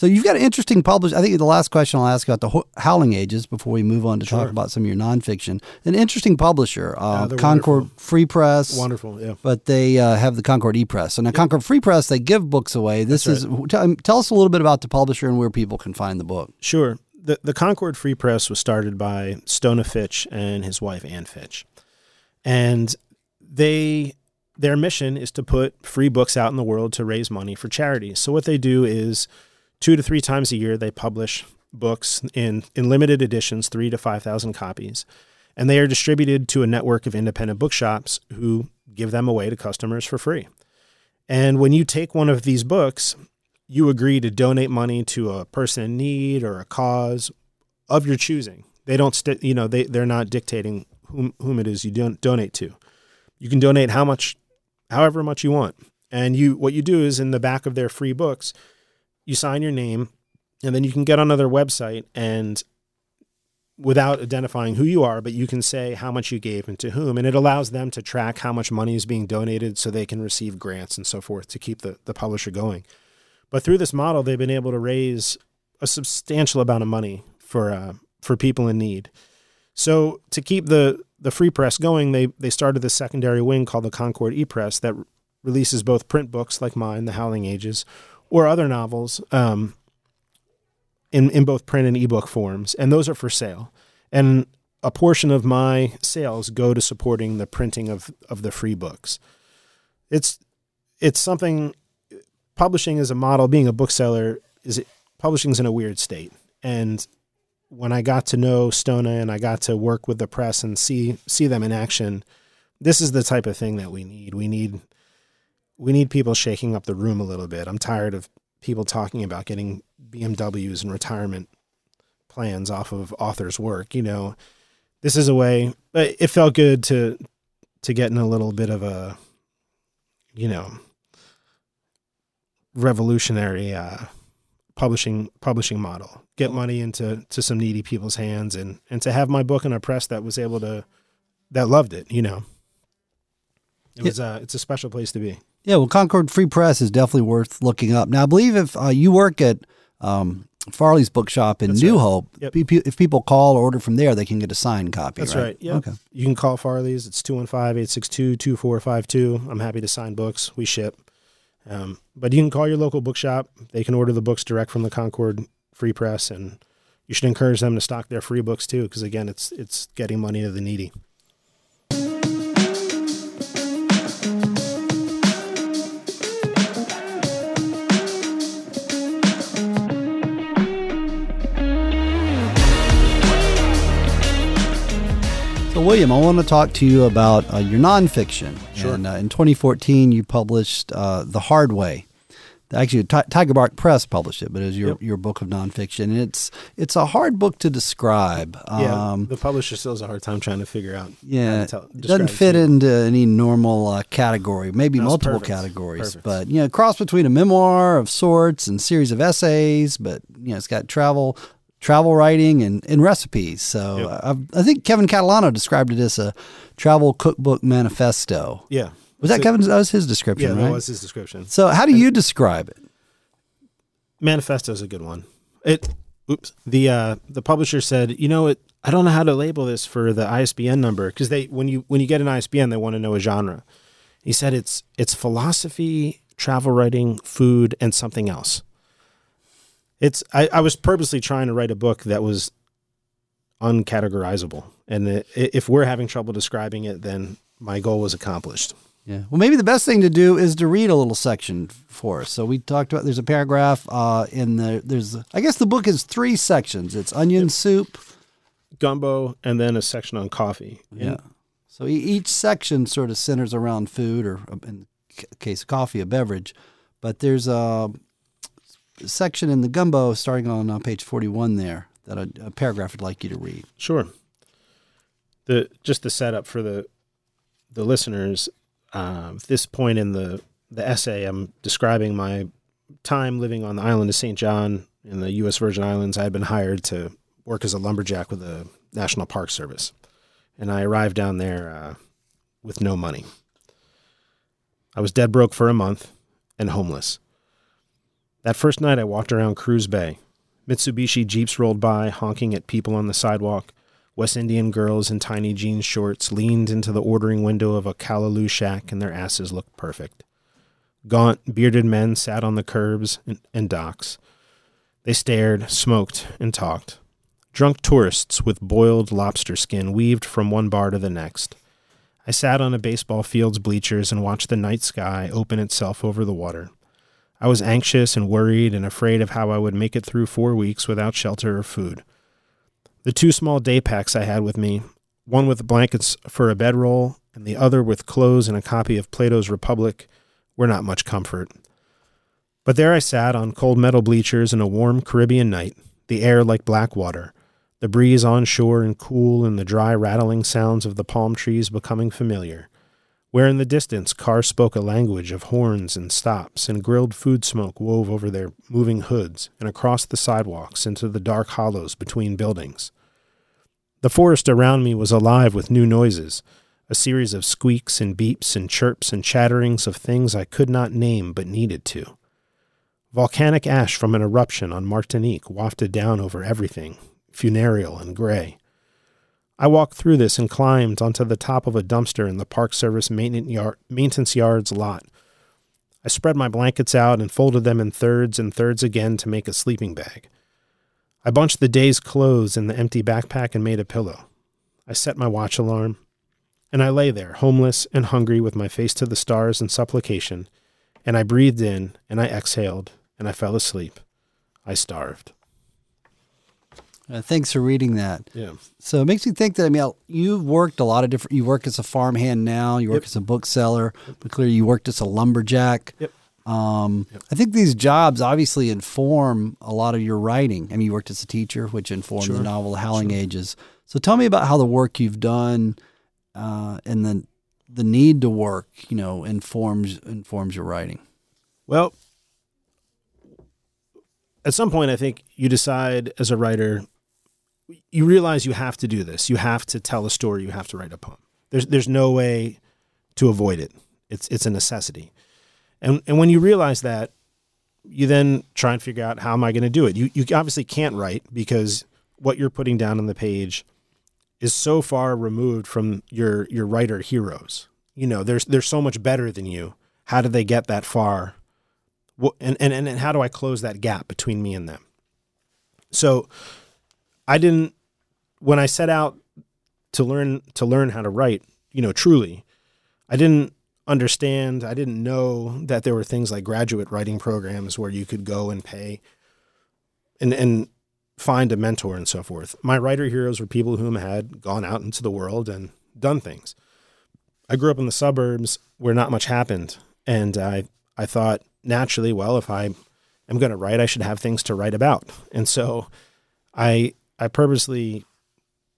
So you've got an interesting publish. I think the last question I'll ask about the Ho- Howling Ages before we move on to talk about some of your nonfiction. An interesting publisher, uh, they're Concord wonderful. Free Press. Wonderful, yeah. But they uh, have the Concord ePress. So now Concord Free Press, they give books away. This That's is tell, tell us a little bit about the publisher and where people can find the book. Sure. The the Concord Free Press was started by Stona Fitch and his wife Ann Fitch. And they their mission is to put free books out in the world to raise money for charities. So what they do is two to three times a year they publish books in in limited editions, 3 to 5,000 copies. And they are distributed to a network of independent bookshops who give them away to customers for free. And when you take one of these books, you agree to donate money to a person in need or a cause of your choosing. They don't, st- you know, they they're not dictating whom whom it is you don't donate to. You can donate how much, however much you want, and you what you do is in the back of their free books, you sign your name, and then you can get on their website and without identifying who you are, but you can say how much you gave and to whom, and it allows them to track how much money is being donated so they can receive grants and so forth to keep the, the publisher going. But through this model, they've been able to raise a substantial amount of money for uh, for people in need. So to keep the the free press going, they they started this secondary wing called the Concord E Press that releases both print books like mine, The Howling Ages, or other novels um, in in both print and ebook forms, and those are for sale. And a portion of my sales go to supporting the printing of of the free books. It's it's something publishing as a model, being a bookseller is it publishing's in a weird state. And when I got to know Stona and I got to work with the press and see see them in action, this is the type of thing that we need. We need we need people shaking up the room a little bit. I'm tired of people talking about getting BMWs and retirement plans off of authors' work. You know, this is a way. but It felt good to to get in a little bit of a, you know, revolutionary uh, publishing publishing model. Get money into to some needy people's hands, and and to have my book in a press that was able to that loved it. You know, it was uh, it's a special place to be. Yeah, well, Concord Free Press is definitely worth looking up. Now, I believe if uh, you work at um, Farley's Bookshop in That's New right. Hope, Yep. if people call or order from there, they can get a signed copy. That's right. right. Yeah. Okay. You can call Farley's. It's 215-862-2452. I'm happy to sign books. We ship. Um, but you can call your local bookshop. They can order the books direct from the Concord Free Press, and you should encourage them to stock their free books too, because again, it's it's getting money to the needy. So, William, I want to talk to you about uh, your nonfiction. Sure. And uh, in 2014, you published uh, The Hard Way. Actually, Ti- Tiger Bark Press published it, but it was your, Yep. your book of nonfiction. And it's it's a hard book to describe. Yeah, Um, the publisher still has a hard time trying to figure out. Yeah, tell, it doesn't fit you. into any normal uh, category, maybe multiple perfect. categories, Perfect. but you know, cross between a memoir of sorts and series of essays. But you know, it's got travel, travel writing and, and recipes. So Yep. uh, I, I think Kevin Catalano described it as a travel cookbook manifesto. Yeah, Was that Kevin's? That was his description, Yeah, right? that was his description. so how do you describe it? Manifesto is a good one. It oops. The uh the publisher said, "You know it I don't know how to label this for the ISBN number because they when you when you get an ISBN they want to know a genre." He said it's it's philosophy, travel writing, food and something else. It's I, I was purposely trying to write a book that was uncategorizable. And i- if we're having trouble describing it then my goal was accomplished. Yeah. Well, maybe the best thing to do is to read a little section for us. So we talked about there's a paragraph uh, in the there's I guess the book is three sections. It's onion soup, Gumbo, and then a section on coffee. yeah. So e- each section sort of centers around food, or uh, in c- case of coffee, a beverage. But there's a section in the gumbo starting on uh, page 41 there that a, a paragraph I'd like you to read. Sure. The just the setup for the the listeners. Uh, this point in the the essay, I'm describing my time living on the island of St. John in the U.S. Virgin Islands. I had been hired to work as a lumberjack with the National Park Service, and I arrived down there uh, with no money. I was dead broke for a month and homeless. That first night, I walked around Cruz Bay. Mitsubishi Jeeps rolled by, honking at people on the sidewalk. West Indian girls in tiny jean shorts leaned into the ordering window of a Callaloo shack, and their asses looked perfect. Gaunt, bearded men sat on the curbs and, and docks. They stared, smoked, and talked. Drunk tourists with boiled lobster skin weaved from one bar to the next. I sat on a baseball field's bleachers and watched the night sky open itself over the water. I was anxious and worried and afraid of how I would make it through four weeks without shelter or food. The two small day packs I had with me, one with blankets for a bedroll and the other with clothes and a copy of Plato's Republic, were not much comfort. But there I sat on cold metal bleachers in a warm Caribbean night, the air like black water, the breeze on shore and cool and the dry rattling sounds of the palm trees becoming familiar where in the distance cars spoke a language of horns and stops, and grilled food smoke wove over their moving hoods and across the sidewalks into the dark hollows between buildings. The forest around me was alive with new noises, a series of squeaks and beeps and chirps and chatterings of things I could not name but needed to. Volcanic ash from an eruption on Martinique wafted down over everything, funereal and gray. I walked through this and climbed onto the top of a dumpster in the Park Service maintenance yard's lot. I spread my blankets out and folded them in thirds and thirds again to make a sleeping bag. I bunched the day's clothes in the empty backpack and made a pillow. I set my watch alarm, and I lay there, homeless and hungry, with my face to the stars in supplication, and I breathed in and I exhaled and I fell asleep. I starved. Uh, thanks for reading that. Yeah. So it makes me think that I mean you've worked a lot of different. You work as a farmhand now. You work Yep. as a bookseller, but clearly you worked as a lumberjack. Yep. Um, Yep. I think these jobs obviously inform a lot of your writing. I mean, you worked as a teacher, which informed the novel Howling Sure. Ages. So tell me about how the work you've done uh, and the the need to work, you know, informs informs your writing. Well, at some point, I think you decide as a writer, you realize you have to do this. You have to tell a story. You have to write a poem. There's there's no way to avoid it. It's it's a necessity. And and when you realize that, you then try and figure out how am I going to do it. You you obviously can't write because what you're putting down on the page is so far removed from your your writer heroes. You know, there's they're so much better than you. How did they get that far? What, and, and and how do I close that gap between me and them? So I didn't when I set out to learn to learn how to write, you know, truly, I didn't understand, I didn't know that there were things like graduate writing programs where you could go and pay and and find a mentor and so forth. My writer heroes were people whom had gone out into the world and done things. I grew up in the suburbs where not much happened, and I I thought naturally, well, if I am going to write, I should have things to write about, and so I I purposely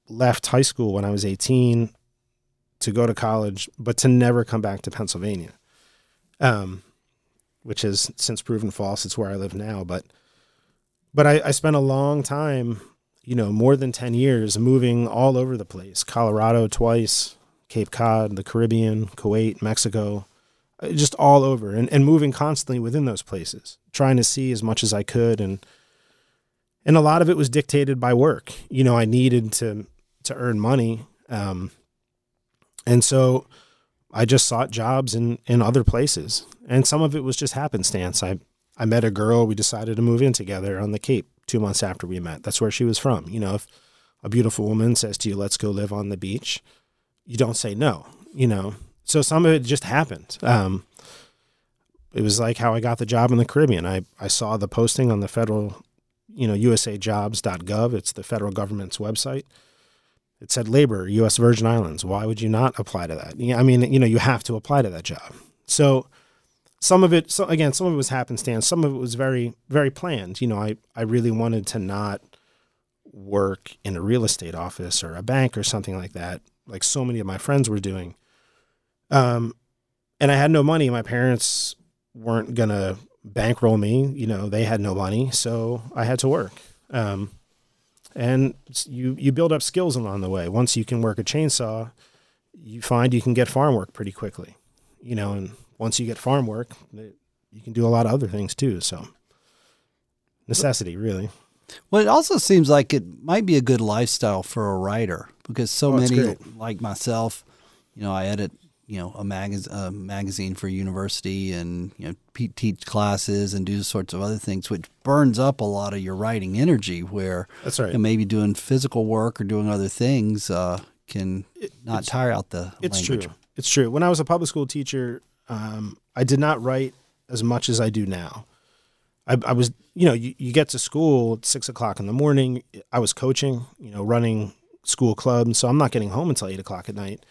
left high school when I was 18 to go to college, but to never come back to Pennsylvania, um, which has since proven false. It's where I live now, but but I, I spent a long time, you know, more than 10 years moving all over the place Colorado twice, Cape Cod, the Caribbean, Kuwait, Mexico, uh, just all over and, and moving constantly within those places, trying to see as much as I could. And, and a lot of it was dictated by work. You know, I needed to, to earn money. Um, and so I just sought jobs in, in other places. And some of it was just happenstance. I, I met a girl. We decided to move in together on the Cape two months after we met. That's where she was from. You know, if a beautiful woman says to you, let's go live on the beach, you don't say no. you know. So some of it just happened. Um, it was like how I got the job in the Caribbean. I, I saw the posting on the federal, you know, usajobs.gov. It's the federal government's website. It said labor, U.S. Virgin Islands. Why would you not apply to that? I mean, you know, you have to apply to that job. So some of it, so again, some of it was happenstance. Some of it was very, very planned. You know, I, I really wanted to not work in a real estate office or a bank or something like that, like so many of my friends were doing. Um, and I had no money. My parents weren't gonna bankroll me. You know, they had no money, so I had to work. Um, and you you build up skills along the way. Once you can work a chainsaw, you find you can get farm work pretty quickly. You know, and once you get farm work, you can do a lot of other things too. So necessity, really. Well, it also seems like it might be a good lifestyle for a writer because so Oh, many, like myself, you know, I edit, you know, a, magaz- a magazine for university and, you know, pe- teach classes and do sorts of other things, which burns up a lot of your writing energy where That's right. know, maybe doing physical work or doing other things uh, can not tire out the It's language. true. It's true. When I was a public school teacher, um, I did not write as much as I do now. I, I was, you know, you, you get to school at six o'clock in the morning. I was coaching, you know, running school clubs, so I'm not getting home until eight o'clock at night.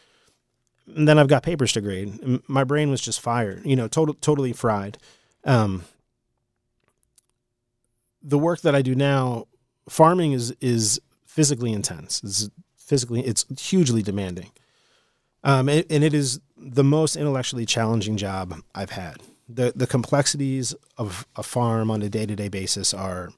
And then I've got papers to grade. My brain was just fired, you know, total, totally fried. Um, the work that I do now, farming is is physically intense. It's physically, it's hugely demanding. Um, and, and it is the most intellectually challenging job I've had. The the complexities of a farm on a day to day basis are.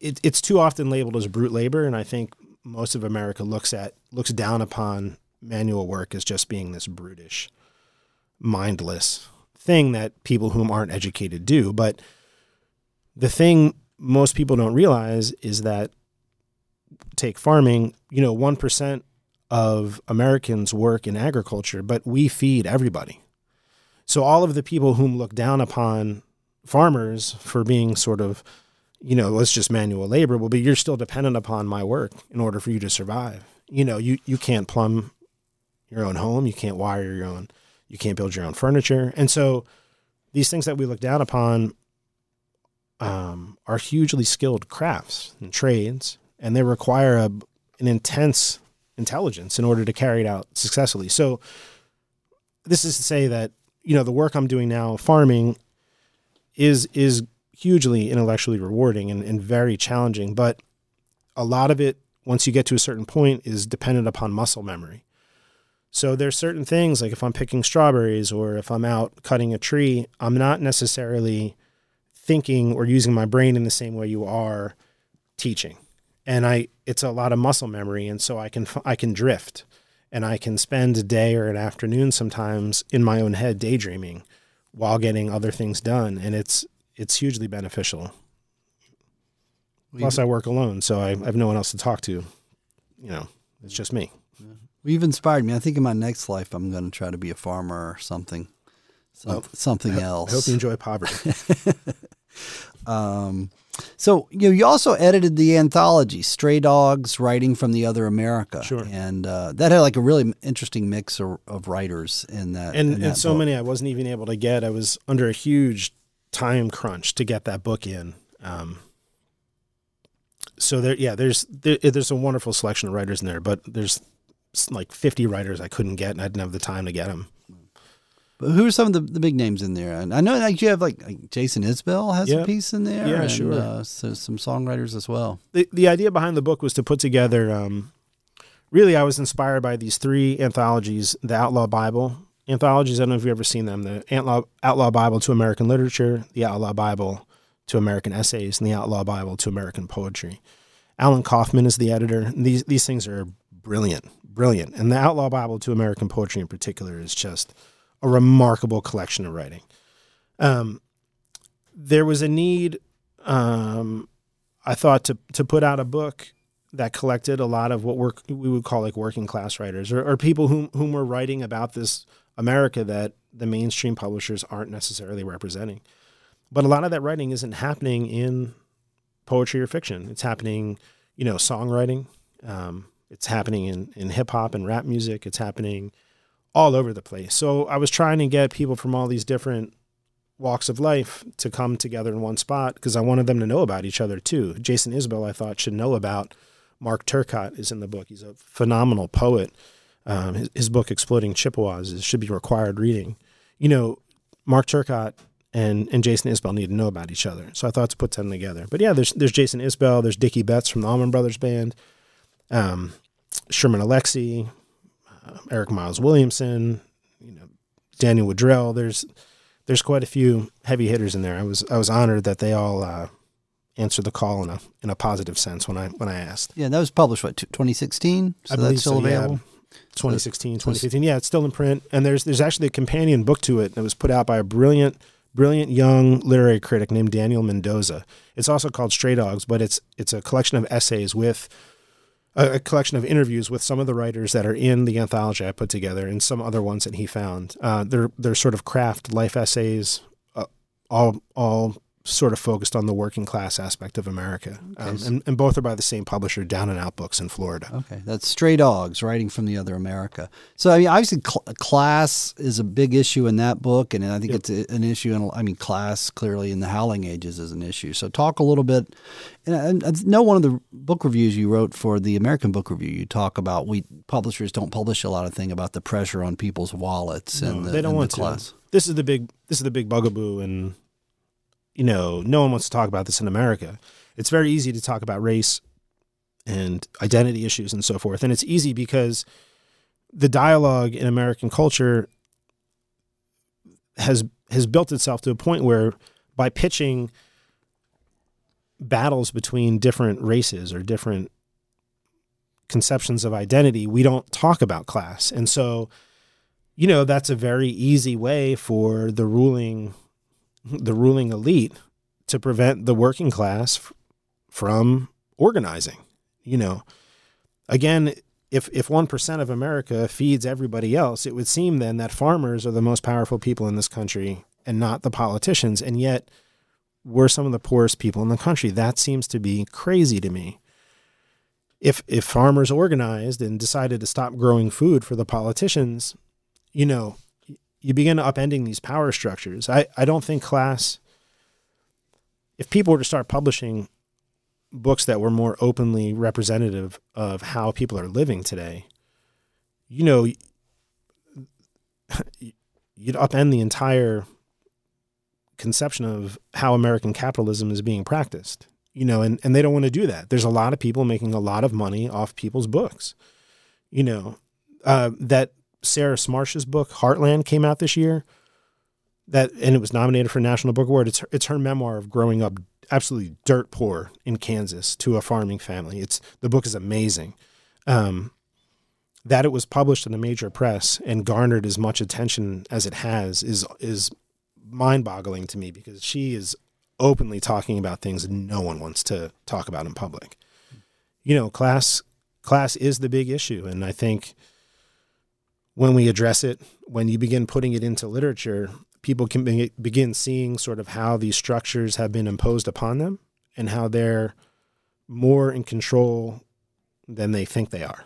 It, it's too often labeled as brute labor, and I think most of America looks at looks down upon manual work as just being this brutish, mindless thing that people whom aren't educated do. But the thing most people don't realize is that take farming, you know, one percent of Americans work in agriculture, but we feed everybody. So all of the people whom look down upon farmers for being sort of, you know, let's just manual labor, well, but you're still dependent upon my work in order for you to survive. You know, you, you can't plumb your own home, you can't wire your own, you can't build your own furniture. And so these things that we look down upon um, are hugely skilled crafts and trades, and they require a, an intense intelligence in order to carry it out successfully. So this is to say that you know the work I'm doing now, farming, is is hugely intellectually rewarding and, and very challenging. But a lot of it, once you get to a certain point, is dependent upon muscle memory. So there's certain things like if I'm picking strawberries or if I'm out cutting a tree, I'm not necessarily thinking or using my brain in the same way you are teaching and I it's a lot of muscle memory, and so I can I can drift, and I can spend a day or an afternoon sometimes in my own head daydreaming, while getting other things done, and it's it's hugely beneficial. Plus, I work alone, so I, I have no one else to talk to. You know, it's just me. Well, you've inspired me. I think in my next life, I'm going to try to be a farmer or something, some, Well, something I else. I hope you enjoy poverty. <laughs> Um, so you know, you also edited the anthology "Stray Dogs: Writing from the Other America," Sure. and uh, that had like a really interesting mix of, of writers in that. and in and that so book. many I wasn't even able to get. I was under a huge time crunch to get that book in. Um, so there, yeah, there's there, there's a wonderful selection of writers in there, but there's like 50 writers I couldn't get, and I didn't have the time to get them. But who are some of the, the big names in there? And I know like you have like, like Jason Isbell has a piece in there. Yeah, and, sure. Uh, so some songwriters as well. the the idea behind the book was to put together. Um, really, I was inspired by these three anthologies: the Outlaw Bible anthologies. I don't know if you've ever seen them. The Outlaw Outlaw Bible to American Literature, the Outlaw Bible to American Essays, and the Outlaw Bible to American Poetry. Alan Kaufman is the editor. These these things are brilliant, brilliant. And the Outlaw Bible to American Poetry in particular is just a remarkable collection of writing. Um, there was a need. Um, I thought to to put out a book that collected a lot of what we would call like working class writers or, or people whom whom were writing about this America that the mainstream publishers aren't necessarily representing. But a lot of that writing isn't happening in poetry or fiction. It's happening, you know, songwriting, um, It's happening in, in hip hop and rap music. It's happening all over the place. So I was trying to get people from all these different walks of life to come together in one spot because I wanted them to know about each other too. Jason Isbell, I thought, should know about Mark Turcotte is in the book. He's a phenomenal poet. Um, his, his book, Exploding Chippewas, is, should be required reading. You know, Mark Turcotte and, and Jason Isbell need to know about each other. So I thought to put them together. But yeah, there's there's Jason Isbell, there's Dickey Betts from the Allman Brothers Band, um, Sherman Alexie, uh, Eric Miles Williamson, you know, Daniel Woodrell. There's there's quite a few heavy hitters in there. I was I was honored that they all uh, answered the call in a in a positive sense when I when I asked. Yeah, that was published what 2016. So I that's still so, yeah. Available. 2016, 2015. Yeah, it's still in print, and there's there's actually a companion book to it that was put out by a brilliant brilliant young literary critic named Daniel Mendoza. It's also called Stray Dogs, but it's it's a collection of essays with a, a collection of interviews with some of the writers that are in the anthology I put together and some other ones that he found. Uh, they're they're sort of craft life essays, uh, all all sort of focused on the working class aspect of America. Um, and, and both are by the same publisher, Down and Out Books in Florida. Okay, that's Stray Dogs, writing from the other America. So I mean, obviously, cl- class is a big issue in that book, and I think Yep. it's an issue. In I mean, class clearly in the Howling Ages is an issue. So talk a little bit. And I, I know one of the book reviews you wrote for the American Book Review, you talk about we publishers don't publish a lot of thing about the pressure on people's wallets and the, they don't want the to. class. This is the big this is the big bugaboo and you know, no one wants to talk about this in America. It's very easy to talk about race and identity issues and so forth. And it's easy because the dialogue in American culture has has built itself to a point where by pitching battles between different races or different conceptions of identity, we don't talk about class. And so you know that's a very easy way for the ruling the ruling elite to prevent the working class f- from organizing you know. Again if if 1% of america feeds everybody else it would seem then that farmers are the most powerful people in this country and not the politicians and yet we're some of the poorest people in the country. That seems to be crazy to me. If if farmers organized and decided to stop growing food for the politicians you know, you begin upending these power structures. I, I don't think class, if people were to start publishing books that were more openly representative of how people are living today, you know, <laughs> you'd upend the entire conception of how American capitalism is being practiced. You know, and, and they don't want to do that. There's a lot of people making a lot of money off people's books. You know, uh, that Sarah Smarsh's book Heartland came out this year. That and it was nominated for a National Book Award. It's her, it's her memoir of growing up absolutely dirt poor in Kansas to a farming family. It's the book is amazing. Um, that it was published in a major press and garnered as much attention as it has is is mind-boggling to me because she is openly talking about things no one wants to talk about in public. You know, class class is the big issue and I think when we address it, when you begin putting it into literature, people can be, begin seeing sort of how these structures have been imposed upon them and how they're more in control than they think they are.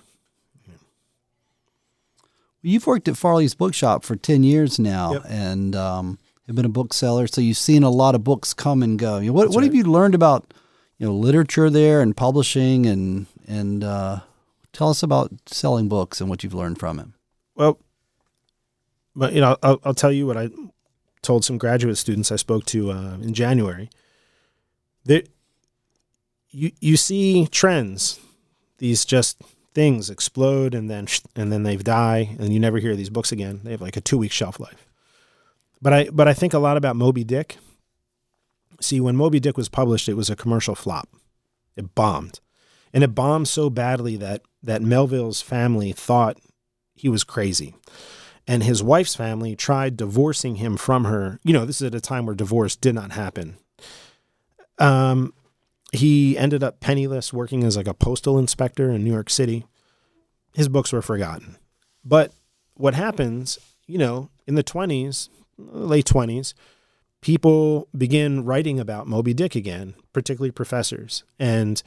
You've worked at Farley's Bookshop for 10 years now Yep. and um, have been a bookseller. So you've seen a lot of books come and go. You know, What, That's what have right. you learned about you know literature there and publishing and and uh, tell us about selling books and what you've learned from it. Well, but you know, I'll, I'll tell you what I told some graduate students I spoke to uh, in January. That you you see trends, these just things explode and then and then they die and you never hear these books again. They have like a two week shelf life. But I but I think a lot about Moby Dick. See, when Moby Dick was published, it was a commercial flop. It bombed, and it bombed so badly that that Melville's family thought he was crazy. And his wife's family tried divorcing him from her. You know, this is at a time where divorce did not happen. Um, he ended up penniless, working as like a postal inspector in New York City. His books were forgotten. But what happens, you know, in the 20s, late 20s, people begin writing about Moby Dick again, particularly professors. And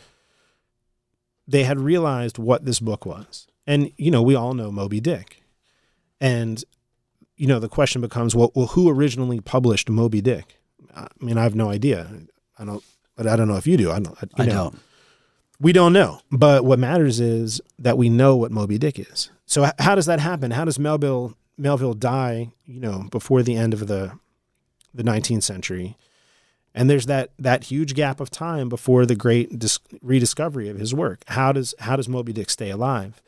they had realized what this book was. And, you know, we all know Moby Dick. And, you know, the question becomes, well, well who originally published Moby Dick? I mean, I have no idea. I don't, but I don't know if you do. I don't. I know. don't. We don't know. But what matters is that we know what Moby Dick is. So how does that happen? How does Melville Melville die, you know, before the end of the the 19th century? And there's that that huge gap of time before the great dis- rediscovery of his work. How does how does Moby Dick stay alive?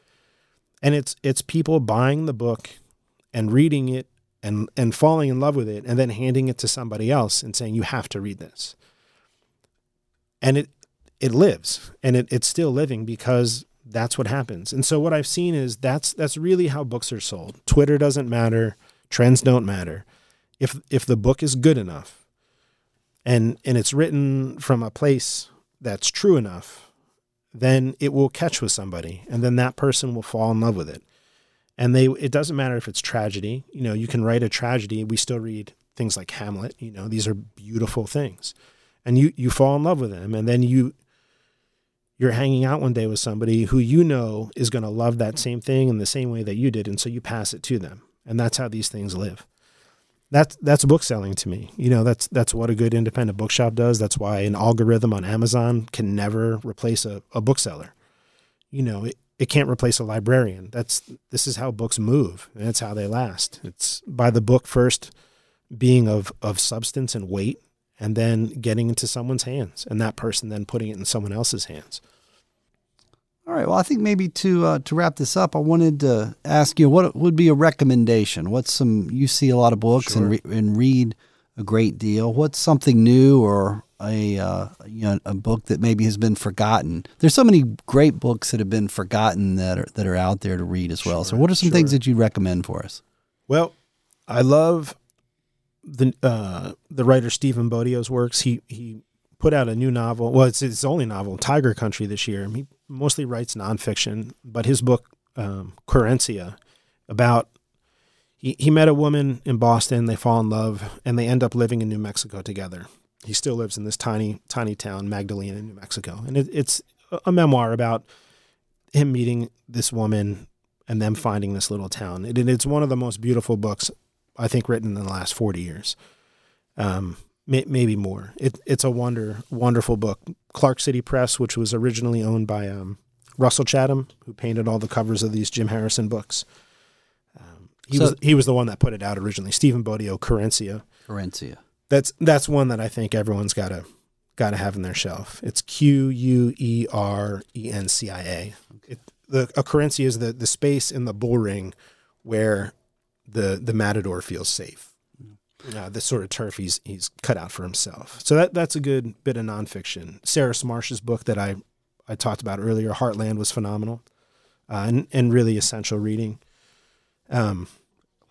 And it's it's people buying the book and reading it and and falling in love with it and then handing it to somebody else and saying you have to read this. And it it lives and it, it's still living because that's what happens. And so what I've seen is that's that's really how books are sold. Twitter doesn't matter, trends don't matter. If if the book is good enough and and it's written from a place that's true enough, then it will catch with somebody and then that person will fall in love with it. And they it doesn't matter if it's tragedy. You know, you can write a tragedy, we still read things like Hamlet, you know, these are beautiful things. And you you fall in love with them and then you you're hanging out one day with somebody who you know is going to love that same thing in the same way that you did and so you pass it to them and that's how these things live that's that's book selling to me. You know that's that's what a good independent bookshop does. That's why an algorithm on amazon can never replace a, a bookseller. You know it, it can't replace a librarian. That's this is how books move. And that's how they last. It's by the book first being of of substance and weight and then getting into someone's hands and that person then putting it in someone else's hands. All right. Well, I think maybe to uh, to wrap this up, I wanted to ask you what would be a recommendation. What's some you see a lot of books sure. and re- and read a great deal. What's something new or a uh, you know a book that maybe has been forgotten? There's so many great books that have been forgotten that are that are out there to read as well. Sure, so, what are some sure. things that you recommend for us? Well, I love the uh, the writer Stephen Bodio's works. He he put out a new novel. Well, it's his only novel, Tiger Country, this year. He mostly writes nonfiction, but his book um, Querencia about he, he met a woman in Boston. They fall in love, and they end up living in New Mexico together. He still lives in this tiny tiny town, Magdalena, New Mexico, and it, it's a memoir about him meeting this woman and them finding this little town. It, it's one of the most beautiful books I think written in the last 40 years. Um, may, maybe more. It, it's a wonder, wonderful book. Clark City Press, which was originally owned by um, Russell Chatham, who painted all the covers of these Jim Harrison books. Um, he so, was he was the one that put it out originally. Stephen Bodio, Querencia. Querencia. That's that's one that I think everyone's got to got to have in their shelf. It's Q U E R E N C I A. The a Querencia is the the space in the bull ring where the the matador feels safe. Uh, the sort of turf he's he's cut out for himself. So that that's a good bit of nonfiction. Sarah Marsh's book that I I talked about earlier, Heartland, was phenomenal, uh, and and really essential reading. Um,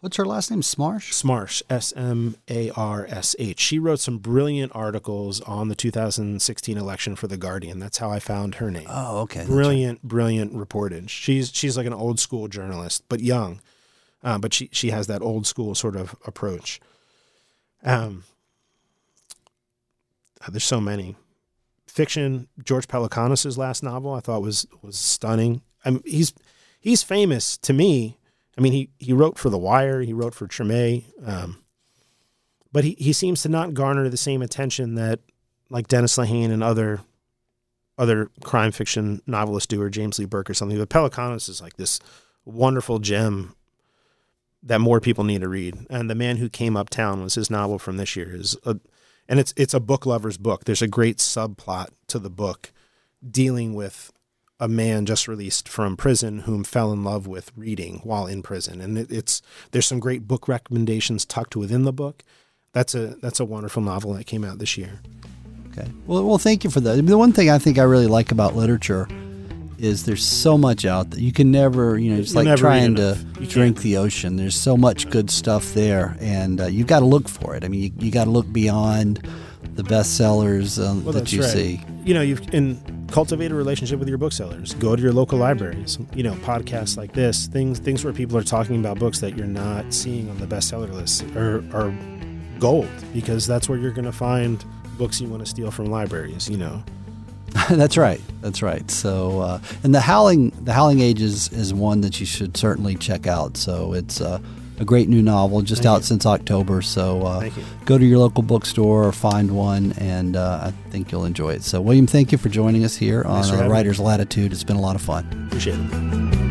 What's her last name? Smarsh. Smarsh, S M A R S H. She wrote some brilliant articles on the 2016 election for the Guardian. That's how I found her name. Oh, okay. Brilliant, right. brilliant reportage. She's she's like an old school journalist, but young uh, but she she has that old school sort of approach. Um, uh, there's so many fiction. George Pelecanos's last novel I thought was was stunning. I mean, he's he's famous to me. I mean, he he wrote for The Wire, he wrote for Treme, um, but he he seems to not garner the same attention that like Dennis Lehane and other other crime fiction novelists do, or James Lee Burke or something. But Pelecanos is like this wonderful gem that more people need to read. And The Man Who Came Uptown was his novel from this year. Is a, uh, and it's it's a book lover's book. There's a great subplot to the book dealing with a man just released from prison whom fell in love with reading while in prison. And it, it's there's some great book recommendations tucked within the book. That's a that's a wonderful novel that came out this year. Okay. Well, well, thank you for that. The one thing I think I really like about literature is there's so much out there. You can never, you know, it's like trying to drink the ocean. There's so much good stuff there, and uh, you've got to look for it. I mean, you, you got to look beyond the bestsellers um, well, that you right. see. You know, you can cultivate a relationship with your booksellers. Go to your local libraries. You know, podcasts like this, things things where people are talking about books that you're not seeing on the bestseller list are, are gold because that's where you're going to find books you want to steal from libraries. You know. <laughs> That's right. That's right. So, uh, and the Howling, the Howling Age is, is one that you should certainly check out. So it's uh, a great new novel, just Thank out you. since October. So uh, go to your local bookstore or find one, and uh, I think you'll enjoy it. So, William, thank you for joining us here on for uh, me. Writer's Latitude. It's been a lot of fun. Appreciate it.